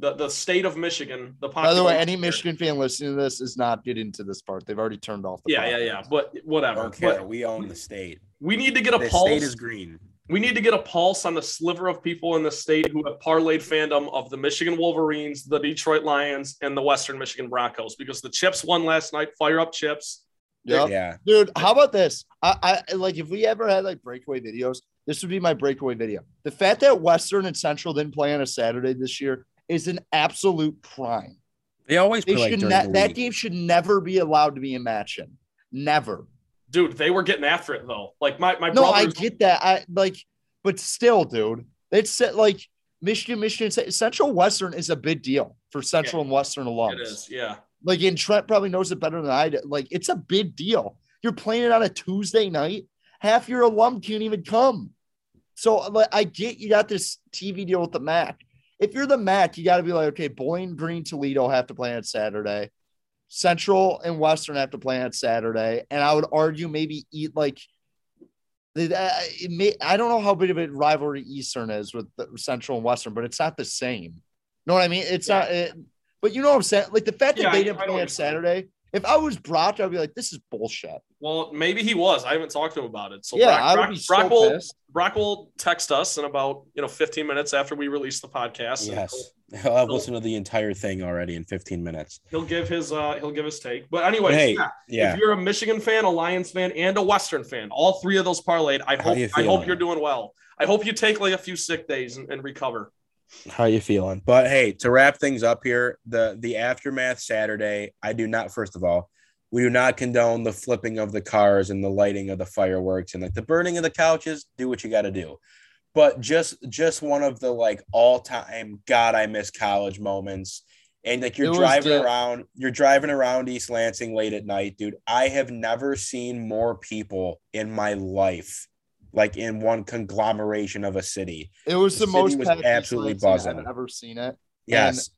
the, the state of Michigan. The By the way, any. Michigan fan listening to this is not getting to this part. They've already turned off the Yeah, yeah, yeah. But whatever. Don't. But We own the state. we need to get a The pulse. state is green. we need to get a pulse on the sliver of people in the state who have parlayed fandom of the Michigan Wolverines, the Detroit Lions, and the Western Michigan Broncos because the Chips won last night. Fire up Chips. Yep. Yeah. Dude, how about this? I, I like if we ever had like breakaway videos, this would be my breakaway video. The fact that Western and Central didn't play on a Saturday this year is an absolute crime. They always They play like should during ne- the that game should never be allowed to be a matchin. Never. Dude, they were getting after it though. Like my my No, I get that. I like, but still, dude, it's like Michigan, Michigan, Central Western is a big deal for Central and Western alums. it is. Yeah. Like, and Trent probably knows it better than I do. Like, it's a big deal. You're playing it on a Tuesday night. Half your alum can't even come. So, like, I get you got this TV deal with the MAC. If you're the MAC, you got to be like, okay, Bowling Green, Toledo have to play on Saturday. Central and Western have to play on Saturday. And I would argue maybe eat like, it may, I don't know how big of a rivalry Eastern is with the Central and Western, but it's not the same. You Know what I mean? It's Yeah. not. It, but you know what I'm saying? Like the fact that Yeah, they didn't I play what on. Saturday. If I was Brock, I'd be like, this is bullshit. Well, maybe he was. I haven't talked to him about it. So yeah, Brock, I would Brock, be so Brock will pissed. Brock will text us in about you know 15 minutes after we release the podcast. Yes. I'll have listened to the entire thing already in 15 minutes. He'll, he'll give his uh he'll give his take. But anyway, Hey, yeah, Yeah. if you're a Michigan fan, a Lions fan, and a Western fan, all three of those parlayed, I How hope you I hope feeling? you're doing well. I hope you take like a few sick days and, and recover. How you feeling? But hey, to wrap things up here, the the aftermath Saturday, I do not first of all, we do not condone the flipping of the cars and the lighting of the fireworks and like the burning of the couches. Do what you got to do. But just just one of the like all-time god I miss college moments. And like you're driving the- around, you're driving around East Lansing late at night, dude. I have never seen more people in my life, like in one conglomeration of a city. It was The the, most was absolutely buzzing. I've ever seen it. Yes.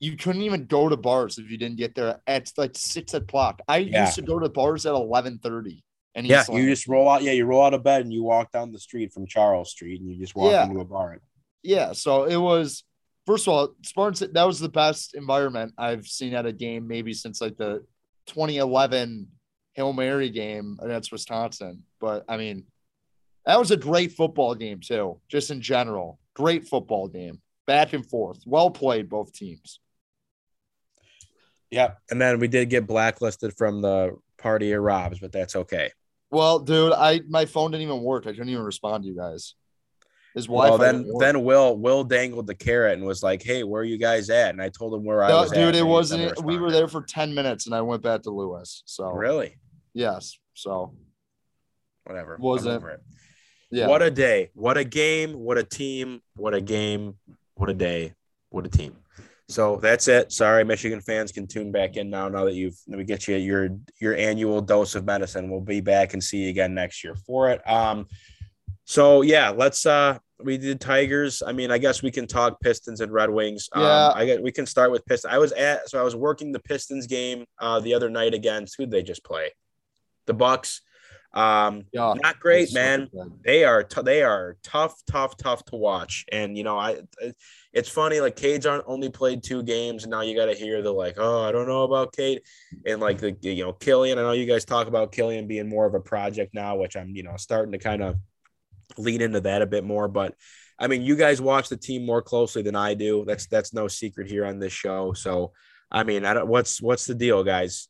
You couldn't even go to bars if you didn't get there at like six o'clock. I Yeah. used to go to bars at eleven thirty. And Yeah, you just roll out. Yeah, you roll out of bed and you walk down the street from Charles Street, and you just walk Yeah. into a bar. yeah. So it was first of all, Spartans. That was the best environment I've seen at a game maybe since like the 2011 Hail Mary game against Wisconsin. But I mean, that was a great football game too. Just in general, great football game, back and forth, well played both teams. Yep. And then we did get blacklisted from the party at Rob's, but that's okay. Well, dude, I my phone didn't even work. I couldn't even respond to you guys. His Well, then then Will Will dangled the carrot and was like, "Hey, where are you guys at?" And I told him where I was. dude, it wasn't. We were there for ten minutes, and I went back to Lewis. So Really? yes, so Whatever. Wasn't. Yeah. What a day! What a game! What a team! What a game! What a day! What a team! So that's it. Sorry, Michigan fans can tune back in now. Now that you've we get you your your annual dose of medicine, we'll be back and see you again next year for it. Um, so yeah, let's uh we did Tigers. I mean, I guess we can talk Pistons and Red Wings. Um, Yeah. I get we can start with Pistons. I was at so I was working the Pistons game uh the other night against who'd they just play? The Bucks. Um, yeah, not great, so man they are t- they are tough, tough, tough to watch. And you know, I it's funny like Cade's on, only played two games, and now you got to hear the like, oh, I don't know about Cade, and like the you know Killian. I know you guys talk about Killian being more of a project now, which I'm you know starting to kind of lean into that a bit more. But I mean, you guys watch the team more closely than I do. That's that's no secret here on this show. So I mean, I don't what's what's the deal, guys?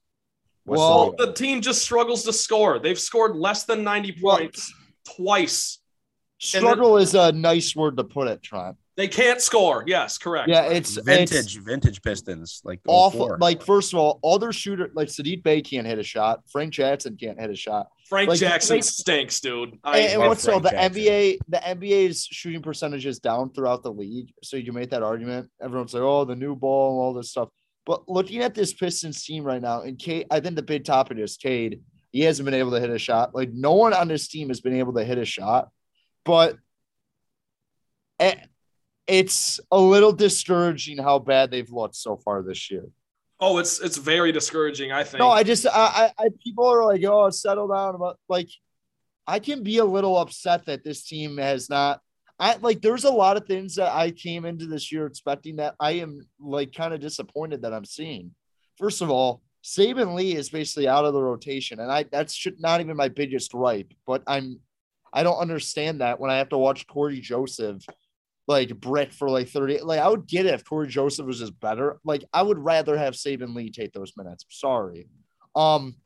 What's Well, the? The team just struggles to score. They've scored less than 90 Well- points twice Struggle is a nice word to put it, Trent. They can't score. Yes, correct. Yeah, it's vintage, it's vintage Pistons. Like oh awful. 04. Like first of all, other shooter like Sadiq Bey can't hit a shot. Frank Jackson can't hit a shot. Frank like, Jackson they- stinks, dude. I, And, and what's so the Jackson. NBA? The NBA's shooting percentage is down throughout the league. So you can make that argument. Everyone's like, "Oh, the new ball and all this stuff." But looking at this Pistons team right now, and Cade, I think the big topic is Cade. He hasn't been able to hit a shot. Like no one on this team has been able to hit a shot. But eh, it's a little discouraging how bad they've looked so far this year. oh, it's it's very discouraging. I think. No, I just I, I, I people are like, oh, settle down about like I can be a little upset that this team has not I like there's a lot of things that I came into this year expecting that I am like kind of disappointed that I'm seeing. First of all, Saben Lee is basically out of the rotation, and I that's should not even my biggest gripe, but I'm I don't understand that when I have to watch Corey Joseph like brick for like 30. Like I would get it if Corey Joseph was just better. Like I would rather have Saben Lee take those minutes. Sorry. Um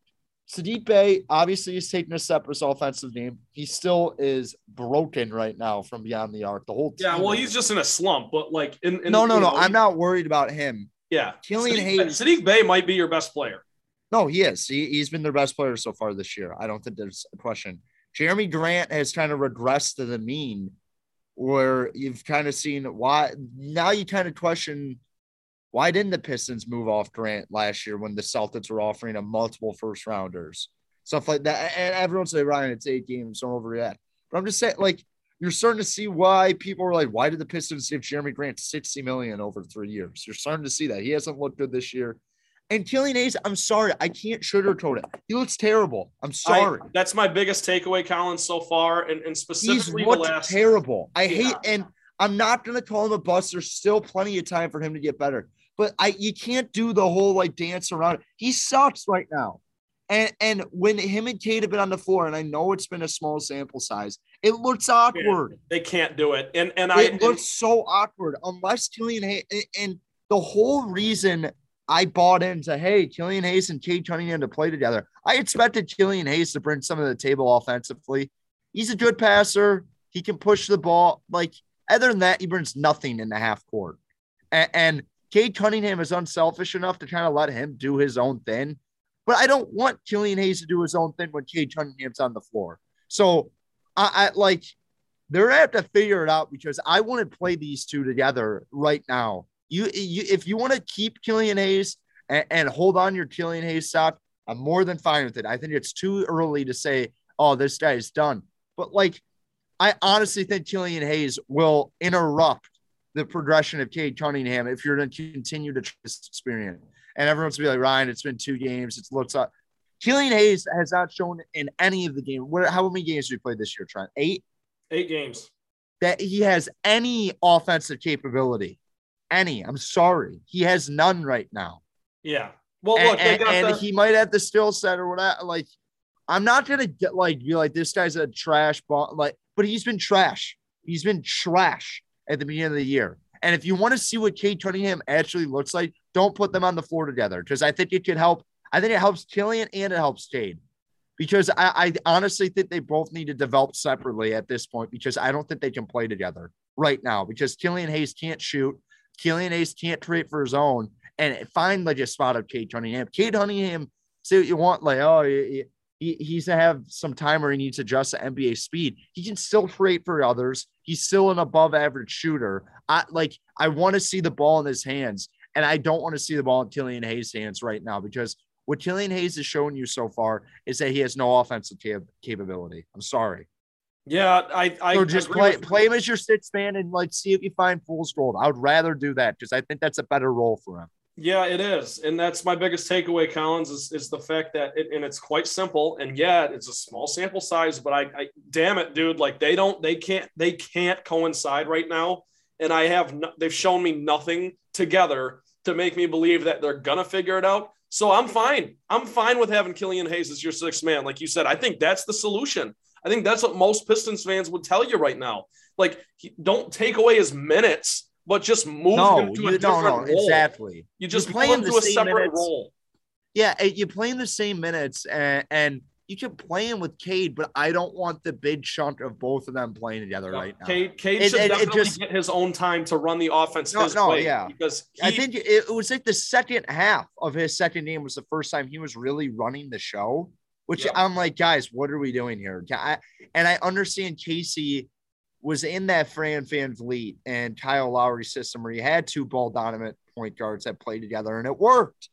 Sadiq Bey obviously is taking a step offensive game. He still is broken right now from beyond the arc. The whole yeah, well, he's just in a slump, but like in, in no, no, no. know, I'm he- not worried about him. Yeah, Killian Sadiq, Hayes- Sadiq Bey might be your best player. No, he is. He, he's been their best player so far this year. I don't think there's a question. Jerami Grant has kind of regressed to the mean where you've kind of seen why now you kind of question why didn't the Pistons move off Grant last year when the Celtics were offering him multiple first rounders? Stuff like that. And everyone say, Ryan, it's eight games, don't overreact. But I'm just saying, like, you're starting to see why people are like, why did the Pistons give Jerami Grant 60 million over three years? You're starting to see that. He hasn't looked good this year. And Killian Hayes, I'm sorry, I can't sugarcoat it. He looks terrible. I'm sorry. I- that's my biggest takeaway, Colin, so far, and, and He's specifically the looked last. terrible. I Yeah. hate, and I'm not going to call him a bust. There's still plenty of time for him to get better. But I, you can't do the whole like dance around. He sucks right now. And and when him and Cade have been on the floor, and I know it's been a small sample size, it looks awkward. They can't do it, and and I It looks so awkward unless Killian Hayes and, and the whole reason I bought into hey Killian Hayes and Cade Cunningham to play together. I expected Killian Hayes to bring some of the table offensively. He's a good passer. He can push the ball. Like other than that, he brings nothing in the half court. And, and Cade Cunningham is unselfish enough to kind of let him do his own thing. But I don't want Killian Hayes to do his own thing when Cade Cunningham's on the floor. So I, I like they're gonna have to figure it out because I want to play these two together right now. You, you if you want to keep Killian Hayes and, and hold on your Killian Hayes stock, I'm more than fine with it. I think it's too early to say, oh, this guy is done. But like, I honestly think Killian Hayes will interrupt the progression of Cade Cunningham if you're going to continue to this experience. And everyone's be like, Ryan, it's been two games. It looks like Killian Hayes has not shown in any of the games. What, how many games have we played this year, Trent? Eight? eight games. that he has any offensive capability. Any. I'm sorry. He has none right now. Yeah. Well, And, look, and- and the, he might have the skill set or whatever. Like, I'm not gonna get like be like this guy's a trash ball, like, but he's been trash. He's been trash at the beginning of the year. And if you want to see what Cade Cunningham actually looks like, don't put them on the floor together because I think it could help. I think it helps Killian and it helps Cade. Because I, I honestly think they both need to develop separately at this point because I don't think they can play together right now because Killian Hayes can't shoot. Killian Hayes can't create for his own and find like a spot of Cade Cunningham. Cade Cunningham, say what you want, like, oh, he, he, he's to have some time where he needs to adjust to NBA speed. He can still create for others. He's still an above average shooter. I like, I want to see the ball in his hands, and I don't want to see the ball in Killian Hayes' hands right now because what Killian Hayes has shown you so far is that he has no offensive cap- capability. I'm sorry. yeah, I I So just play play him as your sixth man and like see if you find fool's gold. I would rather do that because I think that's a better role for him. Yeah, it is, and that's my biggest takeaway, Collins, is, is the fact that, it, and it's quite simple, and yeah, it's a small sample size, but I, I, damn it, dude, like they don't, they can't, they can't coincide right now, and I have, no, they've shown me nothing together to make me believe that they're gonna figure it out. So I'm fine. I'm fine with having Killian Hayes as your sixth man, like you said. I think that's the solution. I think that's what most Pistons fans would tell you right now. Like, don't take away his minutes, but just move No, him to a no, different no, role. exactly. You just You play him to the a same separate minutes. role. Yeah, you play in the same minutes, and, and you can play him with Cade, but I don't want the big chunk of both of them playing together right now. Cade, Cade It- should it- it definitely just- get his own time to run the offense No, his no, way yeah. because he, I think it, it was like the second half of his second game was the first time he was really running the show, which Yep. I'm like, guys, what are we doing here? I, and I understand Casey was in that Fred VanVleet and Kyle Lowry system where you had two ball dominant point guards that played together and it worked.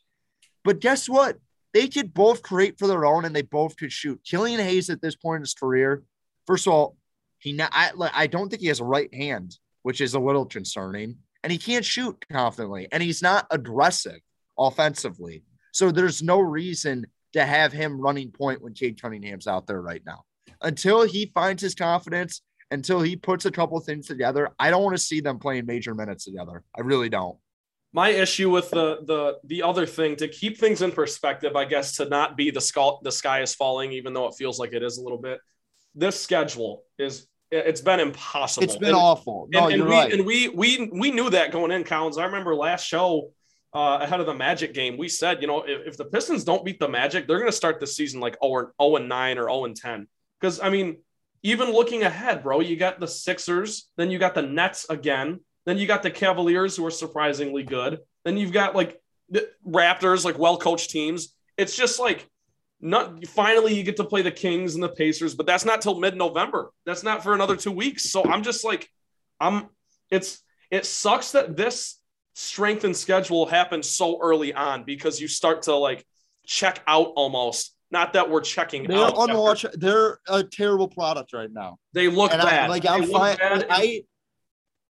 But guess what? They could both create for their own and they both could shoot. Killian Hayes at this point in his career, first of all, he not, I, I don't think he has a right hand, which is a little concerning, and he can't shoot confidently, and he's not aggressive offensively. So there's no reason to have him running point when Cade Cunningham's out there right now. Until he finds his confidence, until he puts a couple things together, I don't want to see them playing major minutes together. I really don't. my issue with the the the other thing to keep things in perspective, I guess, to not be the sky the sky is falling, even though it feels like it is a little bit. This schedule is it's been impossible. It's been And- awful. No, and, and you're we right. and we we we knew that going in, Collins. I remember last show uh, ahead of the Magic game, we said, you know, if, if the Pistons don't beat the Magic, they're going to start the season like 0 0 and 9 or 0 and 10. Because I mean, even looking ahead, bro, you got the Sixers, then you got the Nets again, then you got the Cavaliers who are surprisingly good, then you've got like the Raptors, like well coached teams. It's just like not finally you get to play the Kings and the Pacers, but that's not till mid November. That's not for another two weeks. So I'm just like, I'm. It's it sucks that this strength and schedule happens so early on because you start to like check out almost. Not that we're checking They're out. unwatch. They're a terrible product right now. They look and bad. I, like I'm fine. I,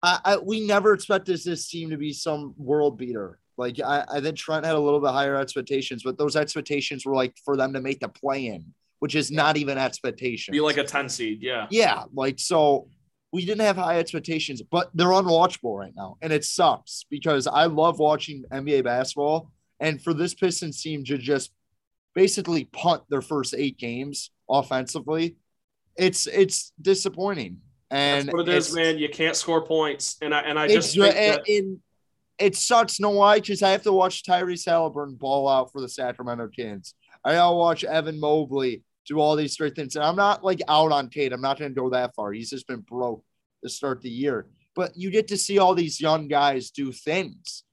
I, I, we never expected this team to be some world beater. Like I, I think Trent had a little bit higher expectations, but those expectations were like for them to make the play in, which is not even expectations. be like a 10 seed. Yeah. yeah, like so we didn't have high expectations, but they're unwatchable right now, and it sucks because I love watching NBA basketball, and for this Pistons team to just basically punt their first eight games offensively, it's it's disappointing. And That's what it is, man. You can't score points. And I and I just think and, that, it sucks. No, why? Because I have to watch Tyrese Halliburton ball out for the Sacramento Kings. I gotta watch Evan Mobley do all these great things. And I'm not like out on Tate. I'm not gonna go that far. He's just been broke to start the year. But you get to see all these young guys do things.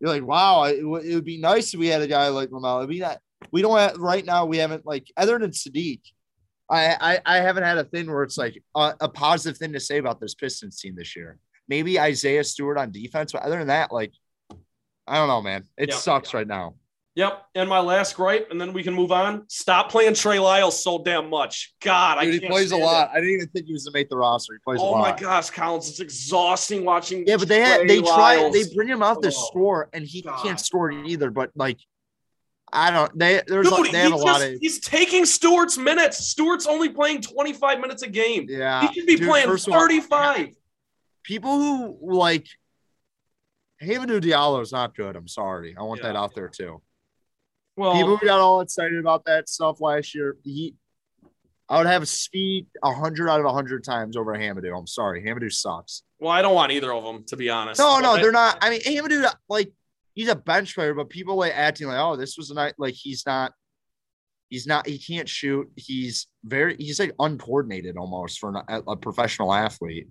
You're like, wow, it, would- it would be nice if we had a guy like LaMelo. It'd be that we don't have right now. We haven't like other than Sadiq. I, I, I haven't had a thing where it's like a, a positive thing to say about this Pistons team this year. Maybe Isaiah Stewart on defense, but other than that, like I don't know, man. It Yeah. sucks right now. Yep. And my last gripe, and then we can move on. Stop playing Trey Lyles so damn much. God, I Dude, he can't plays a lot. I didn't even think he was to make the roster. He It. plays a Oh my gosh, Collins, it's exhausting watching. Yeah, but they had they try they bring him out to Oh, score and he God. can't score it either. But like, I don't. They there's Dude, like, they have a lot of he's taking Stewart's minutes. Stewart's only playing 25 minutes a game. yeah. He should be dude, playing first of all, 35. people who like Hamidou Diallo is not good. I'm sorry. I want Yeah. that out there too. Well, People who got all excited about that stuff last year, he, I would have speed hundred out of hundred times over Hamidou. I'm sorry, Hamidou sucks. well, I don't want either of them to be honest. No, no, I- they're not. I mean, Hamidou, like he's a bench player, but people like acting like, oh, this was a night. Like he's not. He's not. He can't shoot. He's very. He's like uncoordinated almost for an, a, a professional athlete.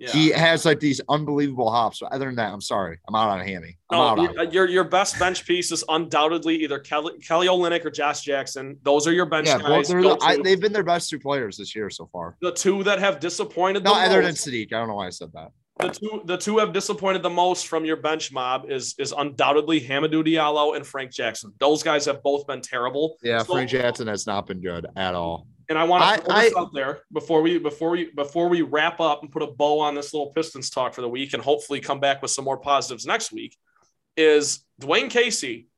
Yeah. He has like these unbelievable hops. But other than that, I'm sorry. I'm out on Hammy. I'm No, out on your, uh, your your best bench piece is undoubtedly either Kelly Kelly Olynyk or Josh Jackson. Those are your bench Yeah, guys. the, I, they've been their best two players this year so far. the two that have disappointed No, other than. Sadiq. I don't know why I said that. The two the two have disappointed the most from your bench mob is is undoubtedly Hamidou Diallo and Frank Jackson. Those guys have both been terrible. Yeah, So- Frank Jackson has not been good at all. And I want to throw this out there before we before we before we wrap up and put a bow on this little Pistons talk for the week and hopefully come back with some more positives next week. Is Dwayne Casey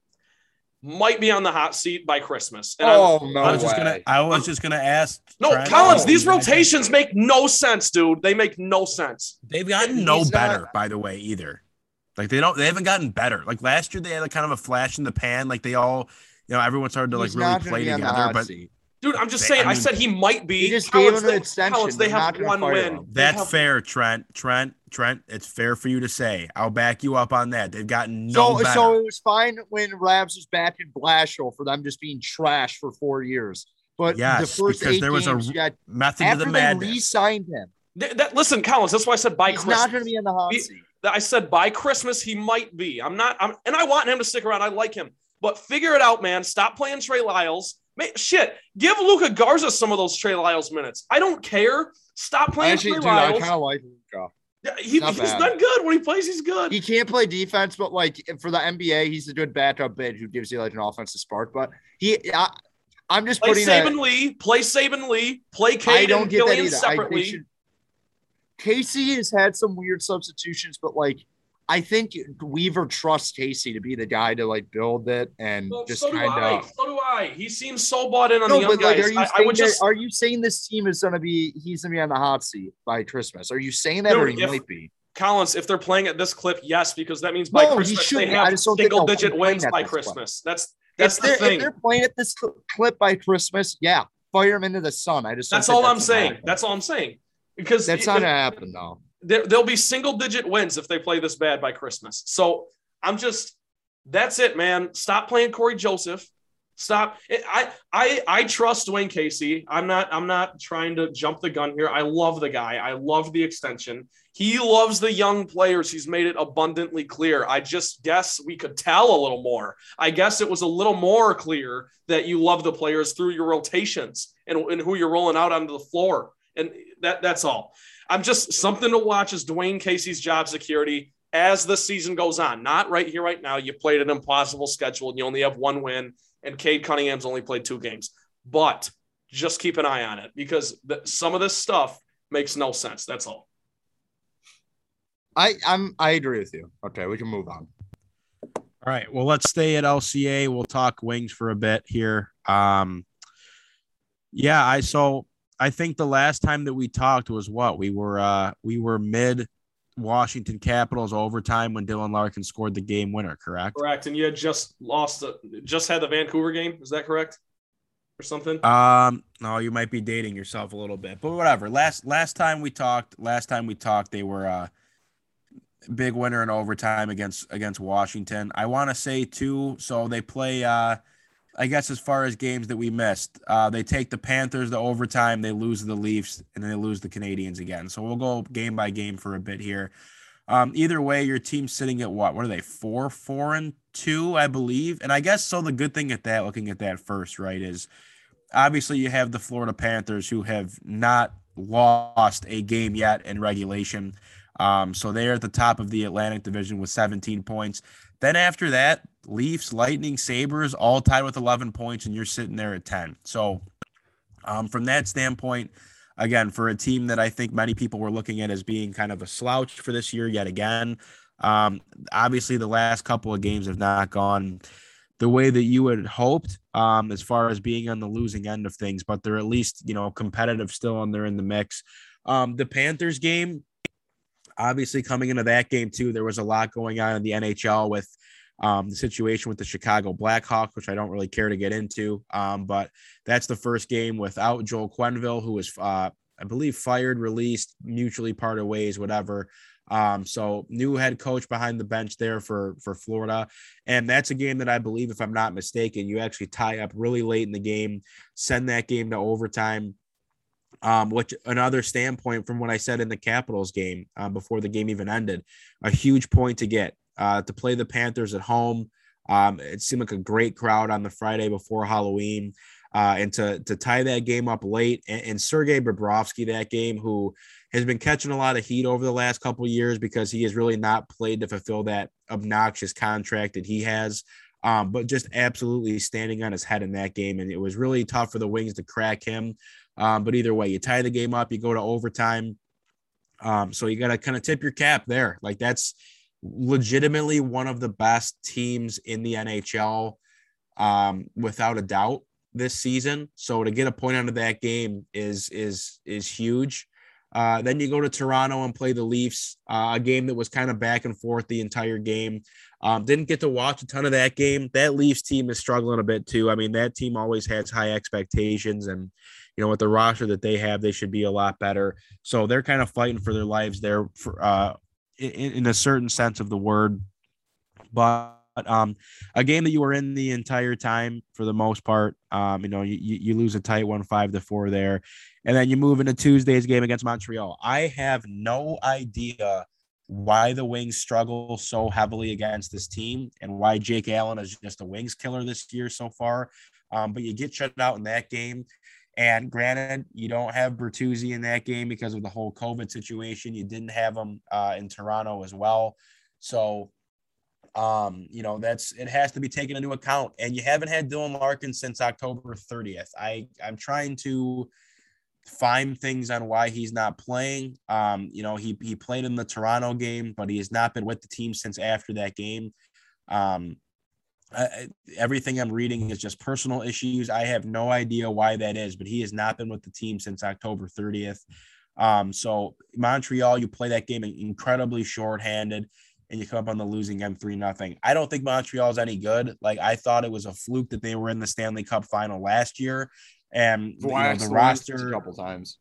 might be on the hot seat by Christmas? And I'm- oh no I was just gonna. I was just gonna ask. no, Trent- Collins, Oh, these rotations make no sense, dude. They make no sense. They've gotten He's no not- better, by the way, either. Like they don't. They haven't gotten better. Like last year, they had a kind of a flash in the pan. Like they all, you know, everyone started to like He's really play be on the together. But seat. Dude, I'm just They- saying. I I, said he might be. He just Collins, gave him an they- extension. Collins, they have one win. him. That's have- fair, Trent. Trent. Trent. It's fair for you to say. I'll back you up on that. They've gotten no So, better. so it was fine when Rabs was back in Blashill for them just being trash for four years. But Yes, the first because eight there was a games, you got, Method to after the they madness. re-signed him, Th- that, listen, Collins. That's why I said by he's Christmas. not going to be in the hot He- seat. I said by Christmas he might be. I'm not. I'm, and I want him to stick around. I like him, but figure it out, man. Stop playing Trey Lyles. Ma- shit, give Luka Garza some of those Trey Lyles minutes. I don't care. Stop playing Actually, Trey dude, I Lyles. kind of like Luka. Yeah, he, not he's bad. done good when he plays. He's good. He can't play defense, but like for the NBA, he's a good backup bid who gives you like an offensive spark. But he, I, I'm just play putting that. Saben Lee. Play Saben Lee. Play I don't and get that Gillian either. I, should, Casey has had some weird substitutions, but like I think Weaver trusts Casey to be the guy to like build it and Well, just so do kind I. of. So do I. He seems so bought in on No, the young like, guys. are you I, I saying would that, just. are you saying this team is gonna be he's gonna be on the hot seat by Christmas? Are you saying that or Dude, he if- might be? Collins, if they're playing at this clip, yes, because that means by No, Christmas they have just don't think single they'll digit wins by. Christmas. That's that's if the thing. if they're playing at this clip by Christmas, yeah, fire him into the sun. I just That's think all I'm saying. happen. That's all I'm saying. Because that's it- not gonna happen though. There, there'll be single digit wins if they play this bad by Christmas. So I'm just that's it, man. Stop playing Corey Joseph. Stop. I I I trust Dwayne Casey. I'm not I'm not trying to jump the gun here. I love the guy. I love the extension. He loves the young players. He's made it abundantly clear. I just guess we could tell a little more. I guess it was a little more clear that you love the players through your rotations and, and who you're rolling out onto the floor. And that that's all. I'm just something to watch is Dwayne Casey's job security as the season goes on. Not right here, right now. You played an impossible schedule and you only have one win, and Cade Cunningham's only played two games. But just keep an eye on it because the, some of this stuff makes no sense. That's all. I I'm I agree with you. Okay, we can move on. All right. Well, let's stay at LCA. We'll talk wings for a bit here. Um, yeah, I so I think the last time that we talked was what we were uh we were mid Washington Capitals overtime when Dylan Larkin scored the game winner, correct? Correct. And you had just lost, the, just had the Vancouver game. Is that correct? Or something? Um, no, you might be dating yourself a little bit, but whatever. Last last time we talked, last time we talked, they were uh big winner in overtime against against Washington. I want to say too, so they play uh I guess as far as games that we missed, uh they take the Panthers to overtime, they lose the Leafs, and then they lose the Canadiens again. So we'll go game by game for a bit here. Um, either way, your team's sitting at what? What are they? Four, four, and two, I believe. And I guess so. The good thing at that, looking at that first, right, is obviously you have the Florida Panthers who have not lost a game yet in regulation. Um, so they're at the top of the Atlantic Division with 17 points. Then after that, Leafs, Lightning, Sabres, all tied with 11 points, and you're sitting there at 10. So um, from that standpoint, again, for a team that I think many people were looking at as being kind of a slouch for this year yet again, um, obviously the last couple of games have not gone the way that you had hoped um, as far as being on the losing end of things, but they're at least, you know, competitive still and they're in the mix. Um, the Panthers game, obviously coming into that game too, there was a lot going on in the NHL with um, the situation with the Chicago Blackhawks, which I don't really care to get into. Um, but that's the first game without Joel Quenville, who was, uh, I believe, fired, released, mutually parted ways, whatever. Um, so new head coach behind the bench there for for Florida, and that's a game that I believe, if I'm not mistaken, you actually tie up really late in the game, send that game to overtime. Um, which another standpoint from what I said in the Capitals game uh, before the game even ended, a huge point to get uh, to play the Panthers at home. Um, it seemed like a great crowd on the Friday before Halloween. Uh, and to to tie that game up late, and, and Sergei Bobrovsky that game, who has been catching a lot of heat over the last couple years because he has really not played to fulfill that obnoxious contract that he has. Um, but just absolutely standing on his head in that game, and it was really tough for the Wings to crack him. Um, but either way, you tie the game up, you go to overtime. Um, so you got to kind of tip your cap there. Like that's legitimately one of the best teams in the NHL, um, without a doubt this season. So to get a point out of that game is is is huge. Uh, then you go to Toronto and play the Leafs, uh, a game that was kind of back and forth the entire game. Um, didn't get to watch a ton of that game. That Leafs team is struggling a bit too. I mean, that team always has high expectations, and you know, with the roster that they have, they should be a lot better. So they're kind of fighting for their lives there, for uh, in, in a certain sense of the word. But um, a game that you were in the entire time for the most part. Um, you know, you, you lose a tight one, five to four there, and then you move into Tuesday's game against Montreal. I have no idea why the Wings struggle so heavily against this team and why Jake Allen is just a Wings killer this year so far. Um, but you get shut out in that game. And granted, you don't have Bertuzzi in that game because of the whole COVID situation. You didn't have him uh, in Toronto as well. So, um, you know, that's it has to be taken into account. And you haven't had Dylan Larkin since October 30th. I, I'm trying to find things on why he's not playing. Um, you know, he, he played in the Toronto game, but he has not been with the team since after that game. Um, I, everything I'm reading is just personal issues. I have no idea why that is, but he has not been with the team since October 30th. Um, so Montreal, you play that game incredibly shorthanded and you come up on the losing end three nothing. I don't think Montreal is any good. Like I thought it was a fluke that they were in the Stanley Cup final last year. And you know, the roster a couple times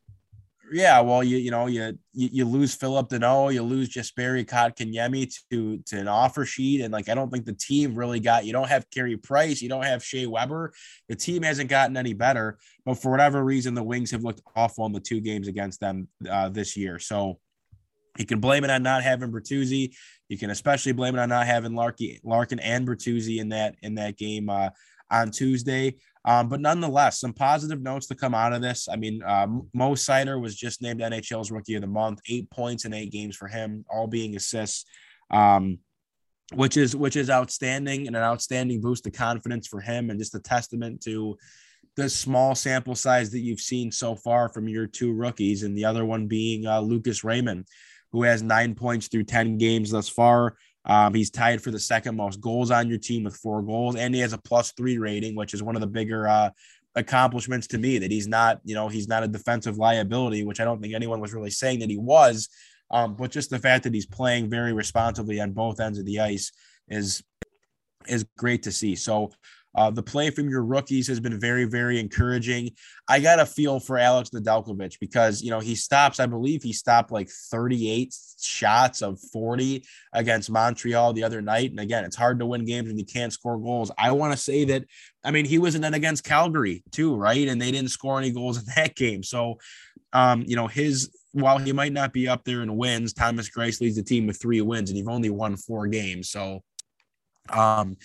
yeah, well, you you know you you, you lose Philip Danault, you lose Jesperi Kotkaniemi to to an offer sheet, and like I don't think the team really got. You don't have Carey Price, you don't have Shea Weber. The team hasn't gotten any better, but for whatever reason, the Wings have looked awful in the two games against them uh, this year. So you can blame it on not having Bertuzzi. You can especially blame it on not having Larkin, Larkin and Bertuzzi in that in that game uh, on Tuesday. Um, but nonetheless, some positive notes to come out of this. I mean, uh, Mo Seider was just named NHL's Rookie of the Month, eight points in eight games for him, all being assists, um, which is which is outstanding and an outstanding boost of confidence for him, and just a testament to the small sample size that you've seen so far from your two rookies, and the other one being uh, Lucas Raymond, who has nine points through ten games thus far. Um, he's tied for the second most goals on your team with four goals, and he has a plus three rating, which is one of the bigger uh, accomplishments to me. That he's not, you know, he's not a defensive liability, which I don't think anyone was really saying that he was. Um, but just the fact that he's playing very responsibly on both ends of the ice is is great to see. So uh, the play from your rookies has been very, very encouraging. I got a feel for Alex Nedeljkovic because, you know, he stops, I believe he stopped like 38 shots of 40 against Montreal the other night. And again, it's hard to win games when you can't score goals. I want to say that, I mean, he was in it against Calgary too, right? And they didn't score any goals in that game. So, um, you know, his, while he might not be up there in wins, Thomas Greiss leads the team with three wins and you've only won four games. So, um,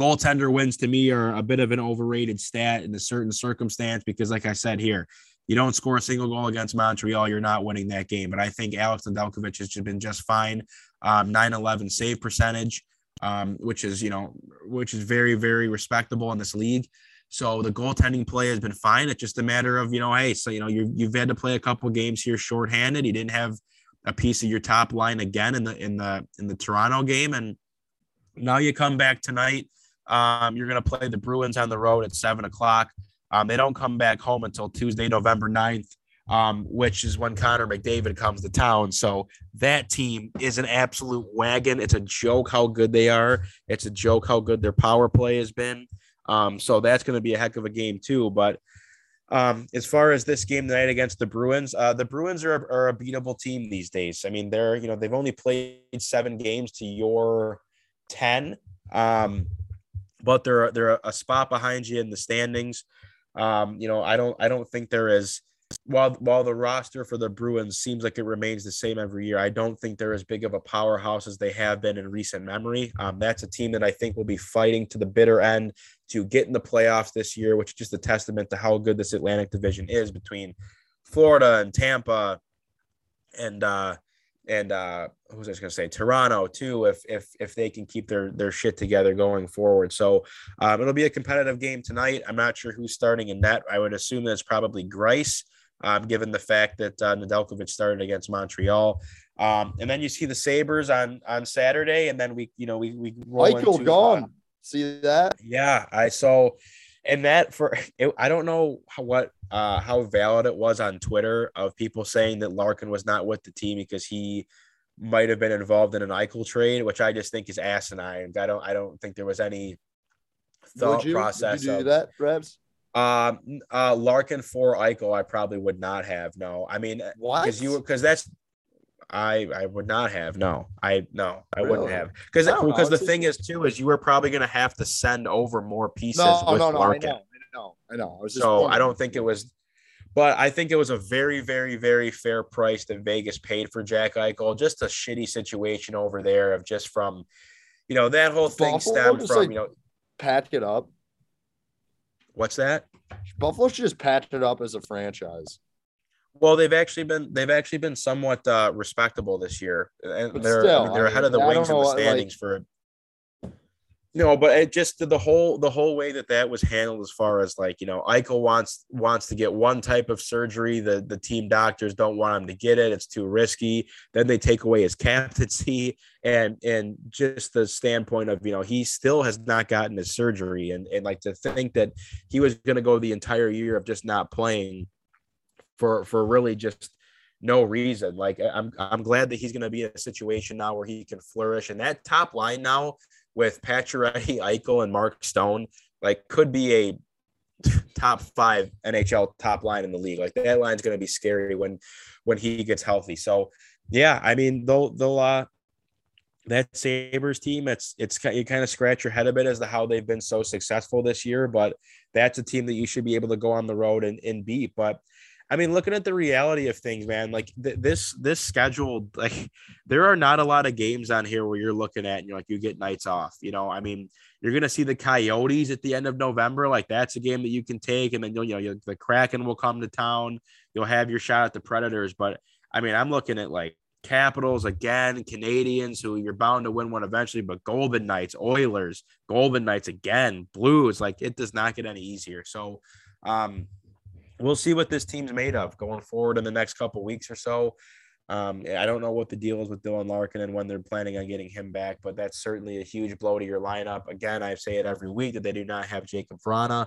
goaltender wins to me are a bit of an overrated stat in a certain circumstance because, like I said here, you don't score a single goal against Montreal, you're not winning that game. But I think Alex Nedeljkovic has just been just fine. Um, 9-11 save percentage, um, which is you know, which is very very respectable in this league. So the goaltending play has been fine. It's just a matter of you know, hey, so you know you've you've had to play a couple games here shorthanded. You didn't have a piece of your top line again in the in the in the Toronto game, and now you come back tonight. Um, you're going to play the Bruins on the road at seven o'clock. Um, they don't come back home until Tuesday, November 9th, um, which is when Connor McDavid comes to town. So that team is an absolute wagon. It's a joke how good they are. It's a joke how good their power play has been. Um, so that's going to be a heck of a game, too. But um, as far as this game tonight against the Bruins, uh, the Bruins are, are a beatable team these days. I mean, they're, you know, they've only played seven games to your 10. Um, but they're they're a spot behind you in the standings. Um, you know, I don't I don't think there is while while the roster for the Bruins seems like it remains the same every year, I don't think they're as big of a powerhouse as they have been in recent memory. Um, that's a team that I think will be fighting to the bitter end to get in the playoffs this year, which is just a testament to how good this Atlantic Division is between Florida and Tampa and uh, and uh who was I going to say Toronto too if if if they can keep their their shit together going forward. So um, it'll be a competitive game tonight. I'm not sure who's starting in net. I would assume that it's probably Greiss, um, given the fact that uh, Nedeljkovic started against Montreal. Um, and then you see the Sabres on on Saturday, and then we you know we we roll Michael into, gone. Uh, see that? Yeah, I saw and that for it, I don't know how, what uh, how valid it was on Twitter of people saying that Larkin was not with the team because he might have been involved in an Eichel trade, which I just think is asinine. I don't I don't think there was any thought you, process. Would you do of, that, perhaps? Um, uh, Larkin for Eichel, I probably would not have. No, I mean, why? because you because that's I I would not have. No, I no, I wouldn't have because know, because the it's just- thing is too is you were probably going to have to send over more pieces. No, oh, with no, no. I know. I know. I know. I was just So I don't think it was, but I think it was a very, very, very fair price that Vegas paid for Jack Eichel. Just a shitty situation over there of just from, you know, that whole thing Buffalo stemmed from, like- you know, patch it up. what's that? Buffalo should just patch it up as a franchise. Well, they've actually been they've actually been somewhat uh, respectable this year, and But they're still, they're I ahead mean, of the I Wings in the what, like- standings for. No, but it just the whole the whole way that that was handled, as far as like you know, Eichel wants wants to get one type of surgery. The the team doctors don't want him to get it; it's too risky. Then they take away his captaincy, and and just the standpoint of you know he still has not gotten his surgery, and and like to think that he was going to go the entire year of just not playing for for really just no reason. Like I'm I'm glad that he's going to be in a situation now where he can flourish. And that top line now with Pacioretty, Eichel, and Mark Stone, like could be a top five NHL top line in the league. Like that line's going to be scary when when he gets healthy. So yeah, I mean they'll they'll uh that Sabres team, it's it's you kind of scratch your head a bit as to how they've been so successful this year, but that's a team that you should be able to go on the road and, and beat. But I mean, looking at the reality of things, man, like th- this this schedule, like there are not a lot of games on here where you're looking at and you're like you get nights off. You know, I mean, you're gonna see the Coyotes at the end of November, like that's a game that you can take, and then you'll you know you'll, the Kraken will come to town. You'll have your shot at the Predators, but I mean, I'm looking at like Capitals again, Canadiens who you're bound to win one eventually, but Golden Knights, Oilers, Golden Knights again, Blues, like it does not get any easier. So, um, we'll see what this team's made of going forward in the next couple weeks or so. Um, I don't know what the deal is with Dylan Larkin and when they're planning on getting him back, but that's certainly a huge blow to your lineup. Again, I say it every week that they do not have Jakub Vrana.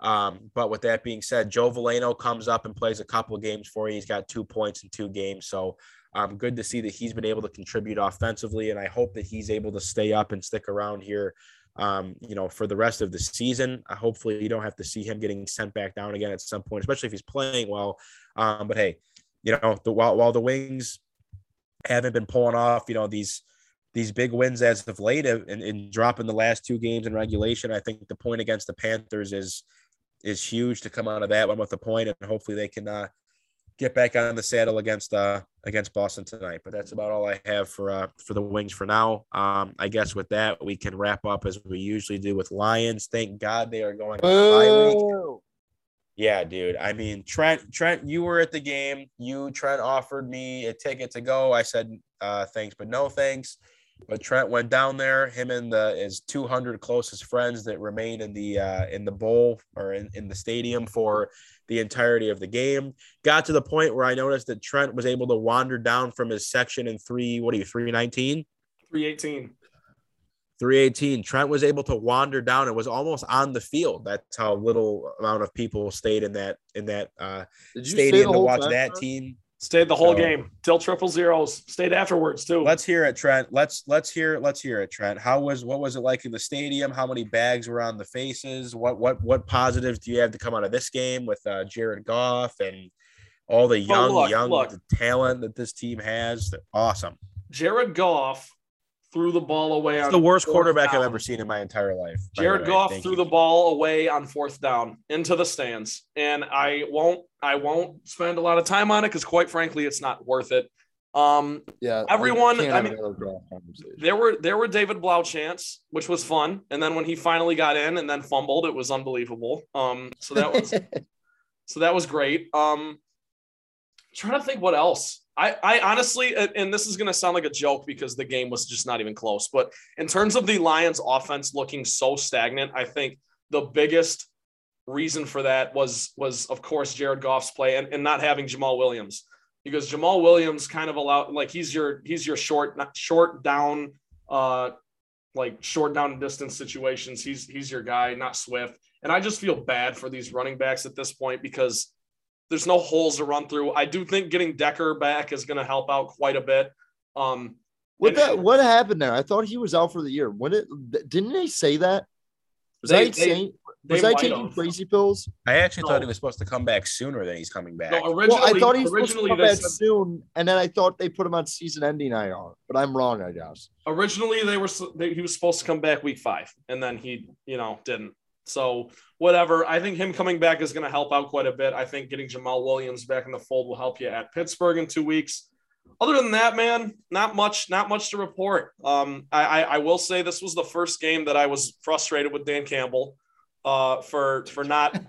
Um, but with that being said, Joe Veleno comes up and plays a couple of games for you. He's got two points in two games. So um, good to see that he's been able to contribute offensively. And I hope that he's able to stay up and stick around here um, you know, for the rest of the season. Uh, hopefully, you don't have to see him getting sent back down again at some point, especially if he's playing well. Um, but hey, you know, the, while while the Wings haven't been pulling off, you know, these these big wins as of late and, dropping the last two games in regulation, I think the point against the Panthers is is huge to come out of that one with a point, and hopefully they can uh, get back on the saddle against uh against Boston tonight. But that's about all I have for uh for the Wings for now. Um, I guess with that we can wrap up as we usually do with Lions. Thank God they are going on a bye week. Boo. Yeah, dude. I mean, Trent, Trent, you were at the game. You, Trent, offered me a ticket to go. I said, uh, thanks, but no thanks. But Trent went down there. Him and the his 200 closest friends that remained in the uh, in the bowl or in, in the stadium for the entirety of the game. Got to the point where I noticed that Trent was able to wander down from his section in three. What are you? 319. 318. 318. Trent was able to wander down and was almost on the field. That's how little amount of people stayed in that in that uh, Did you stay stadium to watch time, that bro? team. Stayed the whole So- game till triple zeros. Stayed afterwards too. Let's hear it, Trent. Let's let's hear let's hear it, Trent. How was what was it like in the stadium? How many bags were on the faces? What what what positives do you have to come out of this game with uh, Jared Goff and all the young look, young look. talent that this team has? They're awesome. Jared Goff threw the ball away. It's on the worst fourth quarterback I've ever seen in my entire life. Jared way. Goff Thank threw you. the ball away on fourth down into the stands, and I won't. I won't spend a lot of time on it because, quite frankly, it's not worth it. Um, Yeah, Everyone- can't I mean- another golf conversation. there were there were David Blough chants, which was fun, and then when he finally got in and then fumbled, it was unbelievable. Um, so that was so that was great. Um, trying to think what else. I, I honestly, and this is going to sound like a joke because the game was just not even close. But in terms of the Lions' offense looking so stagnant, I think the biggest reason for that was was of course Jared Goff's play and, and not having Jamaal Williams because Jamaal Williams kind of allowed like he's your he's your short short down uh like short down distance situations. He's he's your guy, not Swift. And I just feel bad for these running backs at this point because there's no holes to run through. I do think getting Decker back is going to help out quite a bit. Um, What and- that? What happened there? I thought he was out for the year. What it? Didn't they say that? Was They- I saying, They was I taking have. crazy pills? I actually No. thought he was supposed to come back sooner than he's coming back. No, originally, Well, I thought he was supposed to come back said, soon, and then I thought they put him on season-ending IR, but I'm wrong, I guess. originally they were they, he was supposed to come back week five, and then he you know didn't. So whatever. I think him coming back is going to help out quite a bit. I think getting Jamaal Williams back in the fold will help you at Pittsburgh in two weeks. Other than that, man, not much, not much to report. Um, I, I, I will say this was the first game that I was frustrated with Dan Campbell, uh, for for not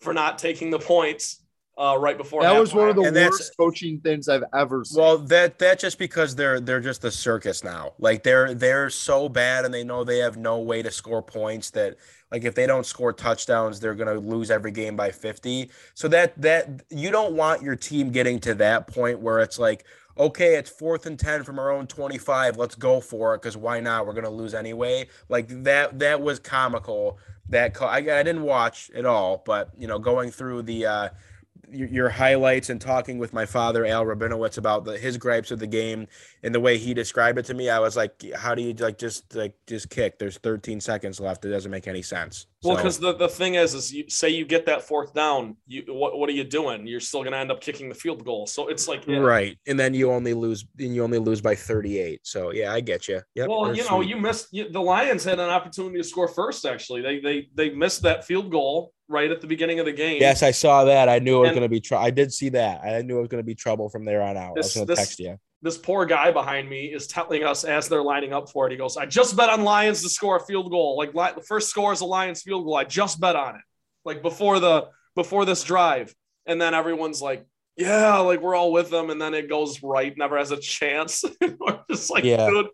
for not taking the points, uh, right before That was one of the. And worst coaching things I've ever seen. Well, that that just because they're they're just a circus now. Like they're they're so bad and they know they have no way to score points that like if they don't score touchdowns, they're gonna lose every game by 50. So that that you don't want your team getting to that point where it's like, okay, it's fourth and 10 from our own 25. Let's go for it because why not? We're gonna lose anyway. Like that that was comical. That call, I, I didn't watch at all, but you know, going through the uh your, your highlights and talking with my father Al Rabinowitz about the, his gripes of the game and the way he described it to me, I was like, "How do you like just like just kick? There's 13 seconds left. It doesn't make any sense." Well, So- because the, the thing is, is you say you get that fourth down, you what what are you doing? You're still going to end up kicking the field goal. So it's like, right, and then you only lose, and you only lose by 38. So yeah, I get you. Yep, well, you know, sweet. you missed you, the Lions had an opportunity to score first. Actually, they they they missed that field goal right at the beginning of the game. Yes, I saw that. I knew it was And- going to be trouble. I did see that. I knew it was going to be trouble from there on out. This- I was going to text you. This poor guy behind me is telling us as they're lining up for it. He goes, "I just bet on Lions to score a field goal. Like the first score is a Lions field goal. I just bet on it. Like before the before this drive." And then everyone's like, "Yeah, like we're all with them." And then it goes right, never has a chance. we're just like, Yeah. dude,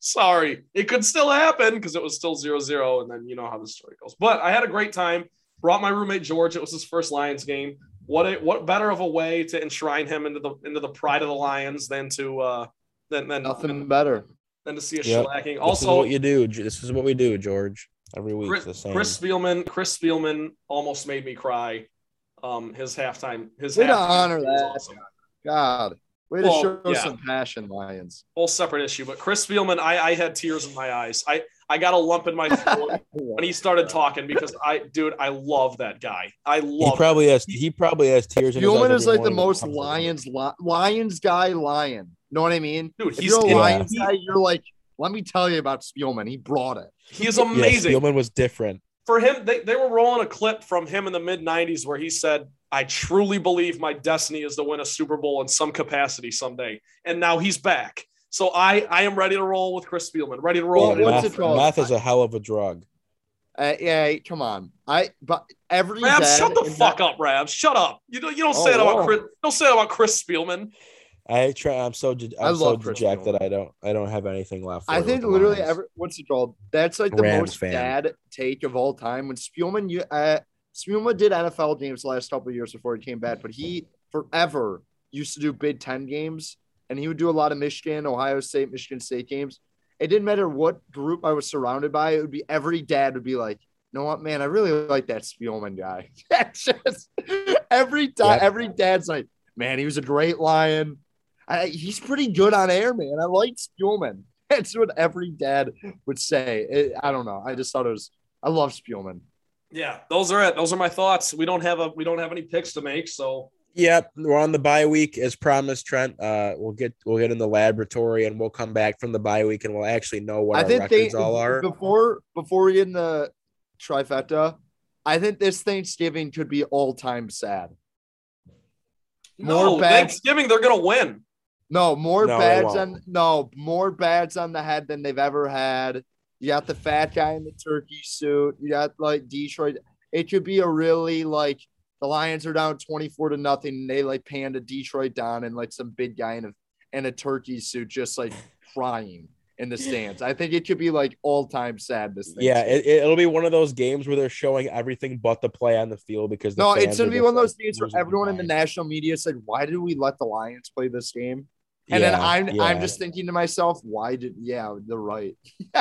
sorry. It could still happen because it was still zero zero. And then you know how the story goes. But I had a great time. Brought my roommate George. It was his first Lions game. What a, what better of a way to enshrine him into the into the pride of the Lions than to uh than than Nothing better. than to see a Yep. shellacking. This Also, what you do. This is what we do, George. Every week, Chris, the same. Chris Spielman, Chris Spielman almost made me cry. Um, his halftime, his Way to honor that. awesome. God. Way Well, to show yeah. some passion, Lions. Whole separate issue, but Chris Spielman, I, I had tears in my eyes. I I got a lump in my throat when he started talking because I, dude, I love that guy. I love. he love. probably has. He probably has tears. in his eyes Spielman is like the morning when he most comes to work. Lions li- Lions guy lion. Know what I mean? Dude, If he's you're a yeah. Lions guy, you're like, let me tell you about Spielman. He brought it. he is Yeah, amazing. Spielman was different. for him, they, they were rolling a clip from him in the mid 90s where he said, I truly believe my destiny is to win a Super Bowl in some capacity someday. And now he's back. So I, I am ready to roll with Chris Spielman, ready to roll. Well, Yeah, what's meth, it called? meth is a hell of a drug. Uh, yeah, come on. I but every Rabs, dad shut the fuck that- up, Rabs. Shut up. You don't, you don't Oh, say that about. Chris. Don't say that about Chris Spielman. I try. I'm so. de- I I'm so dejected. Spielman. I don't. I don't have anything left. for I think literally every what's it called? That's like the Rams most fan. bad take of all time. When Spielman, you uh, Spielman did NFL games the last couple of years before he came back, but he forever used to do Big Ten games, and he would do a lot of Michigan, Ohio State, Michigan State games. It didn't matter what group I was surrounded by; it would be every dad would be like, "You know what, man? I really like that Spielman guy." That's just every time. Yep. Every dad's like, "Man, he was a great Lion." I, he's pretty good on air, man. I like Spielman. That's what every dad would say. It- I don't know. I just thought it was. I love Spielman. Yeah, those are it. Those are my thoughts. We don't have a we don't have any picks to make, so Yep, we're on the bye week as promised, Trent. Uh, we'll get we'll get in the laboratory and we'll come back from the bye week and we'll actually know what I our think they records all are. before before we get in the trifecta. I think this Thanksgiving could be all time sad. More no, bad- Thanksgiving they're gonna win. No, more No, bads won't. on no more bads on the head than they've ever had. You got the fat guy in the turkey suit. You got like Detroit. It could be a really like the Lions are down twenty four to nothing. And they like panned Detroit down and like some big guy in a in a turkey suit just like crying in the stands. I think it could be like all time sad. This thing. Yeah, it, it'll be one of those games where they're showing everything but the play on the field because the no, it's gonna be one of those things where everyone in the national media said, "Why did we let the Lions play this game?" And then I'm I'm just thinking to myself, why did yeah, they're right.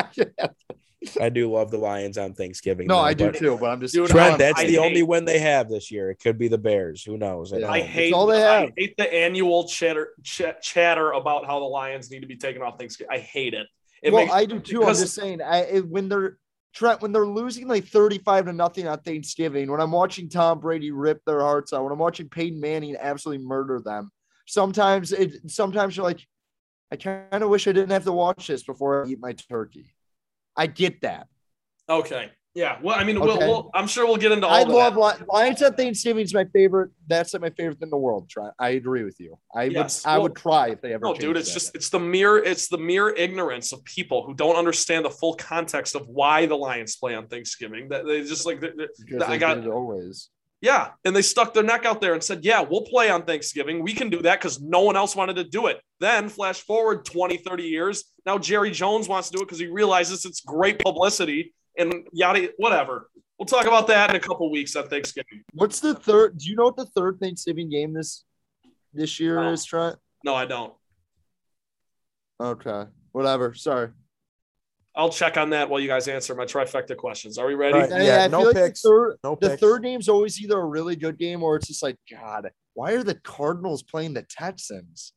I do love the Lions on Thanksgiving. no, though, I do too, but I'm just Dude, Trent, that's I the only hate- win they have this year. It could be the Bears. Who knows? at Yeah. I hate all they have. I hate the annual chatter ch- chatter about how the Lions need to be taken off Thanksgiving. I hate it. It well, makes I do too. I'm just saying, I it, when they're Trent, when they're losing like 35 to nothing on Thanksgiving, when I'm watching Tom Brady rip their hearts out, when I'm watching Peyton Manning absolutely murder them, sometimes it sometimes you're like, I kind of wish I didn't have to watch this before I eat my turkey. I get that. Okay. Yeah. Well, I mean, we'll, we'll, I'm sure we'll get into all I of love that. Lions at Thanksgiving is my favorite. That's my favorite thing in the world. Trent, I agree with you. I Yes. would I would cry if they ever. No, dude, it's just it's the mere it's the mere ignorance of people who don't understand the full context of why the Lions play on Thanksgiving. That they just like they're- they're- I got- always. Yeah, and they stuck their neck out there and said, "Yeah, we'll play on Thanksgiving. We can do that because no one else wanted to do it." Then flash forward 20, 30 years. Now Jerry Jones wants to do it because he realizes it's great publicity and yada whatever. We'll talk about that in a couple weeks on Thanksgiving. What's the third? Do you know what the third Thanksgiving game this this year No. is, Trent? No, I don't. Okay, whatever. Sorry. I'll check on that while you guys answer my trifecta questions. Are we ready? All right. Yeah, Yeah, I no feel like picks. the third, No the picks. third game's always either a really good game or it's just like, God, why are the Cardinals playing the Texans?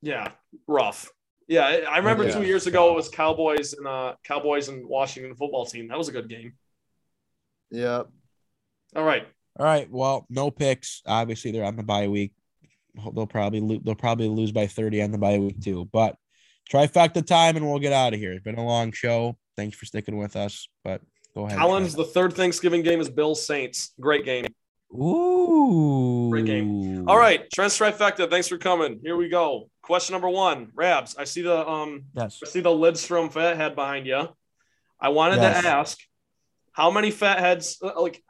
Yeah, rough. Yeah, I- I remember Yeah. two years ago it was Cowboys and uh Cowboys and Washington football team. That was a good game. Yeah. All right. All right. Well, no picks. Obviously, they're on the bye week. They'll probably lo- they'll probably lose by 30 on the bye week too. But trifecta time and we'll get out of here. It's been a long show. Thanks for sticking with us. But go ahead. Collins, the third Thanksgiving game is Bills Saints. Great game. Ooh. Great game. All right, Trent Trifecta, thanks for coming. Here we go. Question number one, Rabs. I see the um Yes. I see the Lidstrom fat head behind you. I wanted Yes. to ask how many fat heads uh, like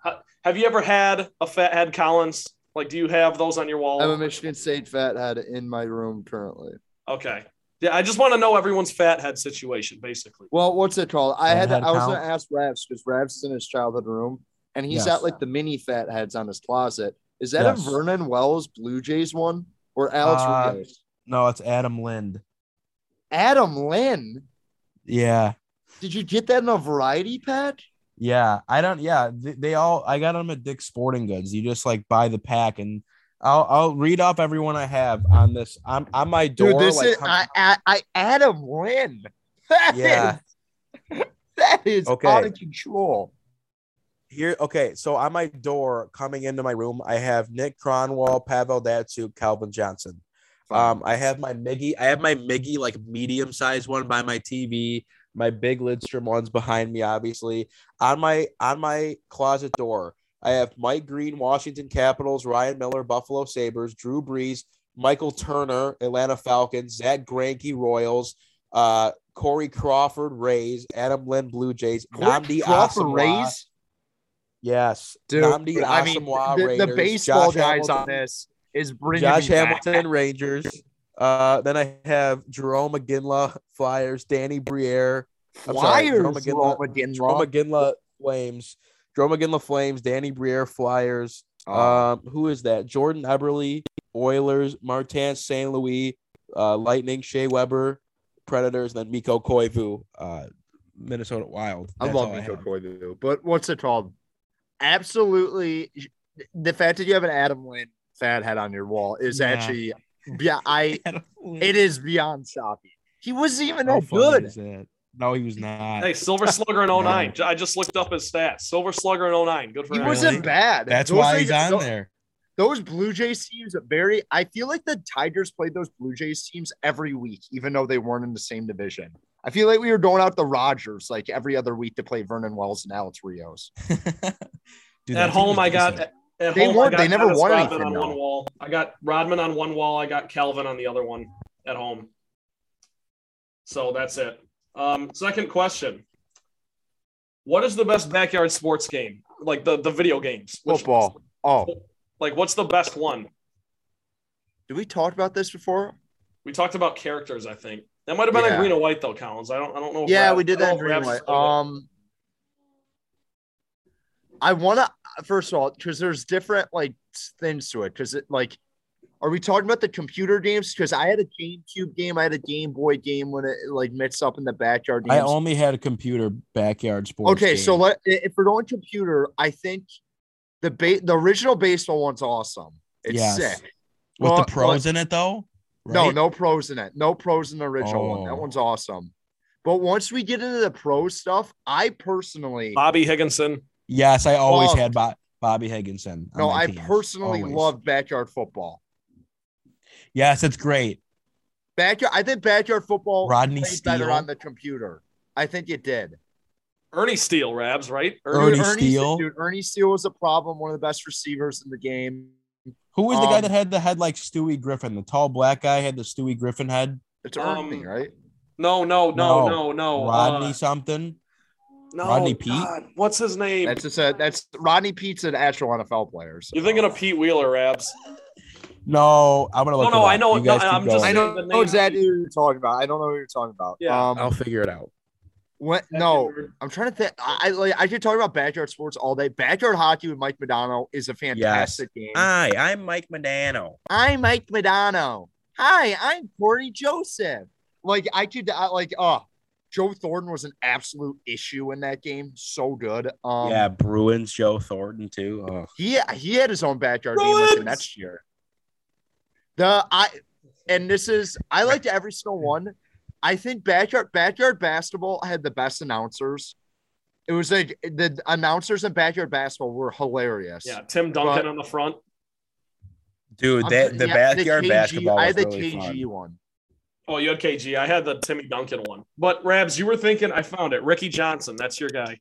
have you ever had a fat head Collins? Like do you have those on your wall? I have a Michigan State fat head in my room currently. Okay. Yeah, I just want to know everyone's fat head situation, basically. Well, what's it called? I Fat had head I was gonna ask Rabs because Rabs is in his childhood room and he's Yes. got like the mini fat heads on his closet. Is that Yes. a Vernon Wells Blue Jays one or Alex Uh, Rios? No, it's Adam Lind. Adam Lind. Yeah. Did you get that in a variety pack? Yeah. I don't. Yeah. They, they all. I got them at Dick's Sporting Goods. You just like buy the pack and. I'll, I'll read off everyone I have on this. I'm on my door. Dude, this like, is I, I, I Adam Lind. That Yeah. is- that is Okay. out of control. here okay so on my door coming into my room i have nick kronwall pavel datsyuk calvin johnson um i have my miggy i have my miggy like medium sized one by my tv my big lidstrom ones behind me obviously on my on my closet door i have mike green washington capitals ryan miller buffalo sabres drew brees michael turner atlanta falcons zach Greinke royals uh corey crawford rays adam lind blue jays namdi Crawford Asamoah- Rays. Yes, Dude, Namdi I mean, the, the baseball Josh guys on this is bringing Josh me back. Hamilton Rangers. Uh, then I have Jerome McGinley Flyers, Danny Briere, I'm sorry, Jerome Flyers, McGinley- Jerome McGinley Flames, Jerome McGinley Flames, Danny Briere Flyers. Oh. Um, who is that? Jordan Eberle Oilers, Martin St. Louis, uh, Lightning, Shea Weber, Predators, and then Mikko Koivu, uh, Minnesota Wild. I That's love all Nico have. Koivu, but what's it called? Absolutely, the fact that you have an Adam Lind fat head on your wall is Yeah. actually, yeah, I it is beyond shocking. He wasn't even How that funny good. Is that? No, he was not. Hey, Silver Slugger in 09. I just looked up his stats. Silver Slugger in 09. Good for He him. He wasn't bad. That's Those why he's on those- there. Those Blue Jays teams are very. I feel like the Tigers played those Blue Jays teams every week, even though they weren't in the same division. I feel like we were going out the Rogers like every other week to play Vernon Wells and Alex Rios. Dude, at home, I got decent. at They home, weren't- I got they never Dennis won Rodman anything, on though. one wall. I got Rodman on one wall. I got Calvin on the other one at home. So that's it. Um, second question: What is the best backyard sports game? Like the the video games. Which- Football. Oh, Like what's the best one? did we talk about this before? We talked about characters. I think that might have been in Yeah. green and white though, Collins. I don't. I don't know. Yeah, Rab- we did that in green and white. Um, I want to first of all because there's different like things to it. Because it like, are we talking about the computer games? Because I had a GameCube game, I had a Game Boy game when it like mixed up in the backyard I only had a computer backyard sports. okay, so let if we're going computer, I think the ba- the original baseball one's awesome. It's Yes. sick. with well, the pros in it though. No, right? no pros in it. No pros in the original one. That Oh. one's awesome. But once we get into the pro stuff, I personally Bobby Higginson. Yes, I always Loved. had Bo- Bobby Higginson. on no, I team. personally Always. love backyard football. Yes, it's great. Backyard, I think backyard football Rodney played better Steele. on the computer. I think it did. Ernie Steele, Rabs, right? Ernie Dude, Steele. dude, Ernie Steele was a problem. One of the best receivers in the game. Who was the guy Um, that had the head like Stewie Griffin? The tall black guy had the Stewie Griffin head. It's Ernie, Um, right? No, no, no, No. no, no. Rodney uh, something. no, Rodney Peete? God, what's his name? That's just a that's Rodney Peete's an actual NFL player. so- You're thinking of Pete Wheeler, Rabs. No, I'm gonna look. no, it I up. know- You guys no, I'm just- I going. know, know name- exactly who you're talking about. I don't know what you're talking about. Yeah. Um, I'll figure it out. when, no, I'm trying to think. I I- like I could talk about backyard sports all day. Backyard hockey with Mike Modano is a fantastic game. Hi, I'm Mike Modano. I'm Mike Modano. Hi, I'm Corey Joseph. Like I could I, like uh Joe Thornton was an absolute issue in that game. So good. Um yeah, Bruins, Joe Thornton too. Oh. he he had his own backyard game like the next year. The I and this is I liked every single one. I think backyard backyard basketball had the best announcers. It was like the announcers in backyard basketball were hilarious. Yeah, Tim Duncan But- on the front. Dude, that the yeah, backyard KG basketball I was had the really KG fun. one. Oh, you had KG. I had the Timmy Duncan one. But Rabs, you were thinking. I found it. Ricky Johnson. That's your guy.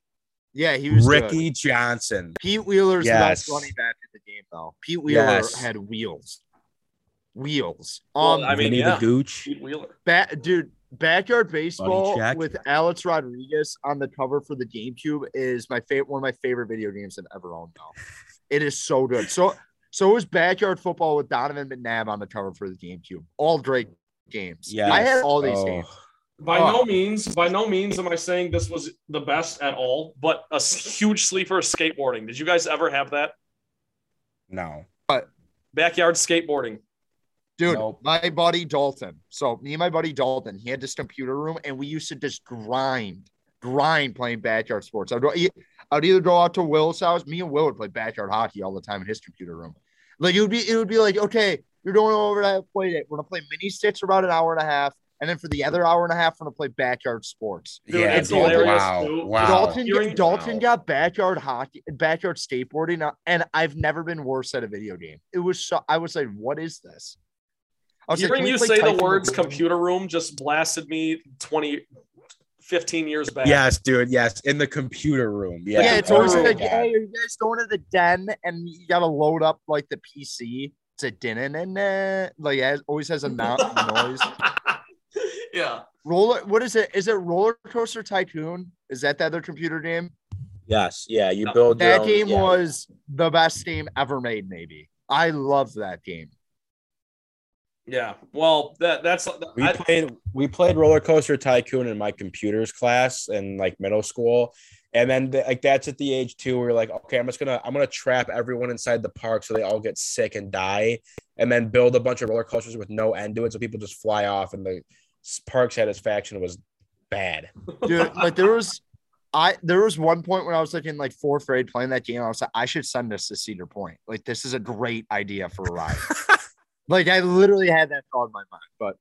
Yeah, he was good. Ricky Johnson. Pete Wheeler's the best running back in the game, though. Pete Wheeler Yes. had wheels, wheels. Well, Um, I mean, Vinny yeah. the Gooch. Wheeler. ba- dude, backyard baseball with Alex Rodriguez on the cover for the GameCube is my favorite. One of my favorite video games I've ever owned. Now, it is so good. So, so it was backyard football with Donovan McNabb on the cover for the GameCube. All great games. Yeah, I had all these Oh. games. By Oh. no means, by no means am I saying this was the best at all, but a huge sleeper skateboarding. Did you guys ever have that? No. But backyard skateboarding. Dude, Nope. my buddy Dalton. So me and my buddy Dalton, he had this computer room, and we used to just grind, grind playing backyard sports. I'd, I'd either go out to Will's house. Me and Will would play backyard hockey all the time in his computer room. Like it would be, it would be like, okay, you're going over to play it. We're gonna play mini sticks for about an hour and a half, and then for the other hour and a half, we're gonna play backyard sports. Dude, yeah, it's dude, hilarious, wow. too. Wow. Dalton, Hearing- Dalton Wow. got backyard hockey, backyard skateboarding, uh, and I've never been worse at a video game. It was so I was like, what is this? I was Hearing "Can you play say the words Lagoon?" computer room just blasted me 20, 15 years back. Yes, dude. Yes, in the computer room. Yeah. Yeah, it's Oh, always like, God. hey, are you guys going to the den and you gotta load up like the PC? It's a din and like it always has a no- noise. yeah. Roller, what is it? Is it Roller Coaster Tycoon? Is that the other computer game? Yes. Yeah. You No, build your That own- game yeah. was the best game ever made. Maybe I loved that game. Yeah. Well, that that's We I, played we played roller coaster tycoon in my computers class in like middle school. And then th- like that's at the age too where you're like, okay, I'm just gonna I'm gonna trap everyone inside the park so they all get sick and die, and then build a bunch of roller coasters with no end to it so people just fly off and the park satisfaction was bad. dude. Like there was, I there was one point when I was like in like fourth grade playing that game. I was like, I should send this to Cedar Point. Like this is a great idea for a ride. like I literally had that thought in my mind. But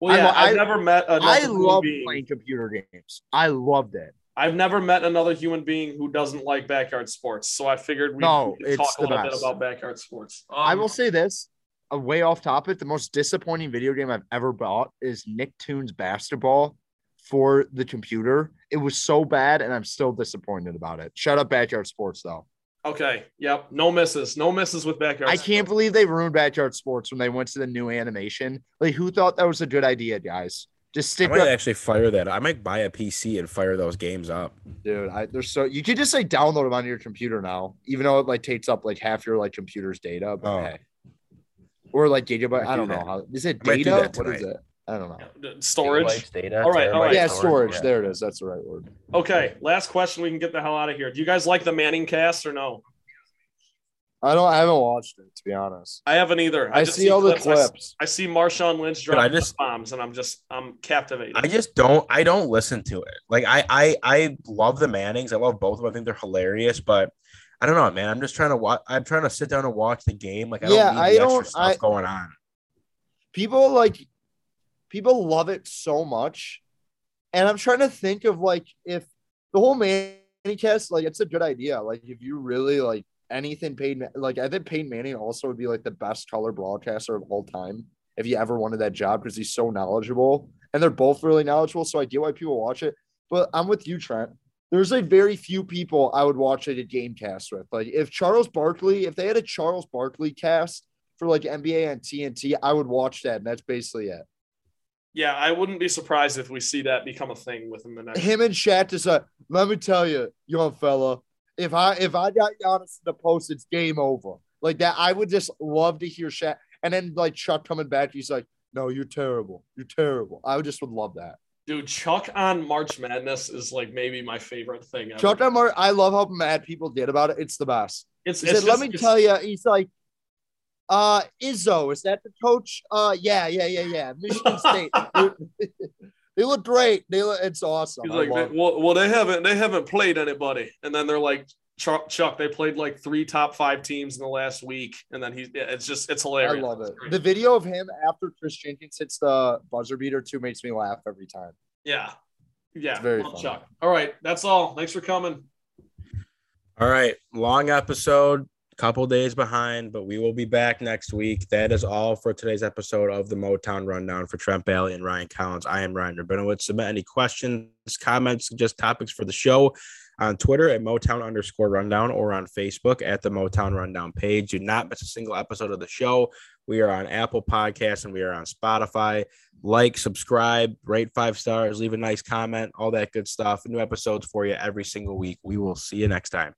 well, yeah, I- I've never met I love being. playing computer games. I loved it. I've never met another human being who doesn't like backyard sports. So I figured we No, could talk a little bit best. about backyard sports. I Um, will say this. A way off topic, the most disappointing video game I've ever bought is Nicktoons basketball for the computer. It was so bad, and I'm still disappointed about it. Shut up, backyard sports though. Okay. Yep. No misses. No misses with backyard. I can't believe they ruined backyard sports when they went to the new animation. Like, who thought that was a good idea, guys? Just stick. I might with, actually fire that. I might buy a PC and fire those games up. dude. I, they're so you could just like download them on your computer now, even though it like takes up like half your like computer's data. But Oh. hey, or like gigabyte. Might I do don't know that. how is it I do data? What is it? I don't know. Uh, storage. data. All right, all right. yeah, terabyte storage. yeah. There it is. That's the right word. Okay. Last question. We can get the hell out of here. Do you guys like the Manning cast or no? I don't. I haven't watched it to be honest. I haven't either. I, just see all the clips. I, see Marshawn Lynch dropping just- bombs, and I'm just I'm captivated. I just don't I don't listen to it. Like I I I love the Mannings. I love both of them. I think they're hilarious, but I don't know, man. I'm just trying to watch I'm trying to sit down and watch the game. Like I don't Yeah, need the I extra don't- stuff I- going on. People like people love it so much And I'm trying to think of like if the whole Manny cast, like it's a good idea. Like if you really like anything Peyton, like I think Peyton Manning also would be like the best color broadcaster of all time if you ever wanted that job because he's so knowledgeable and they're both really knowledgeable. So I get why people watch it. But I'm with you, Trent. There's like very few people I would watch like a game cast with. Like if Charles Barkley, if they had a Charles Barkley cast for like NBA and TNT, I would watch that. And that's basically it. Yeah, I wouldn't be surprised if we see that become a thing within the next. Him and just like, let me tell you, young fella, if I if I got Giannis in the post, it's game over. Like that, I would just love to hear Shaq. And then like Chuck coming back, he's like, "No, you're terrible. You're terrible." I would just would love that. Dude, Chuck on March Madness is like maybe my favorite thing. Ever. Chuck on March, I love how mad people did about it. It's the best. It's, it's said, "Let me tell you," he's like, "Uh, Izzo, is that the coach? Uh, yeah, yeah, yeah, yeah. Michigan State. they look great. They look. It's awesome. He's like, love it. well, well, they haven't they haven't played anybody, and then they're like, Chuck, Chuck, they played like three top five teams in the last week, and then he's it's just it's hilarious. I love it. The video of him after Kris Jenkins hits the buzzer beater too makes me laugh every time. yeah, yeah. It's very love. Chuck. All right, that's all. Thanks for coming. All right, long episode, couple days behind, but we will be back next week. That is all for today's episode of the Motown Rundown for Trent Bailey and Ryan Collins. I am Ryan Rabinowitz. Submit any questions, comments, just topics for the show on Twitter at Motown underscore rundown or on Facebook at the Motown Rundown page. Do not miss a single episode of the show. We are on Apple Podcasts and we are on Spotify. Like, subscribe, rate five stars, leave a nice comment, all that good stuff. New episodes for you every single week. We will see you next time.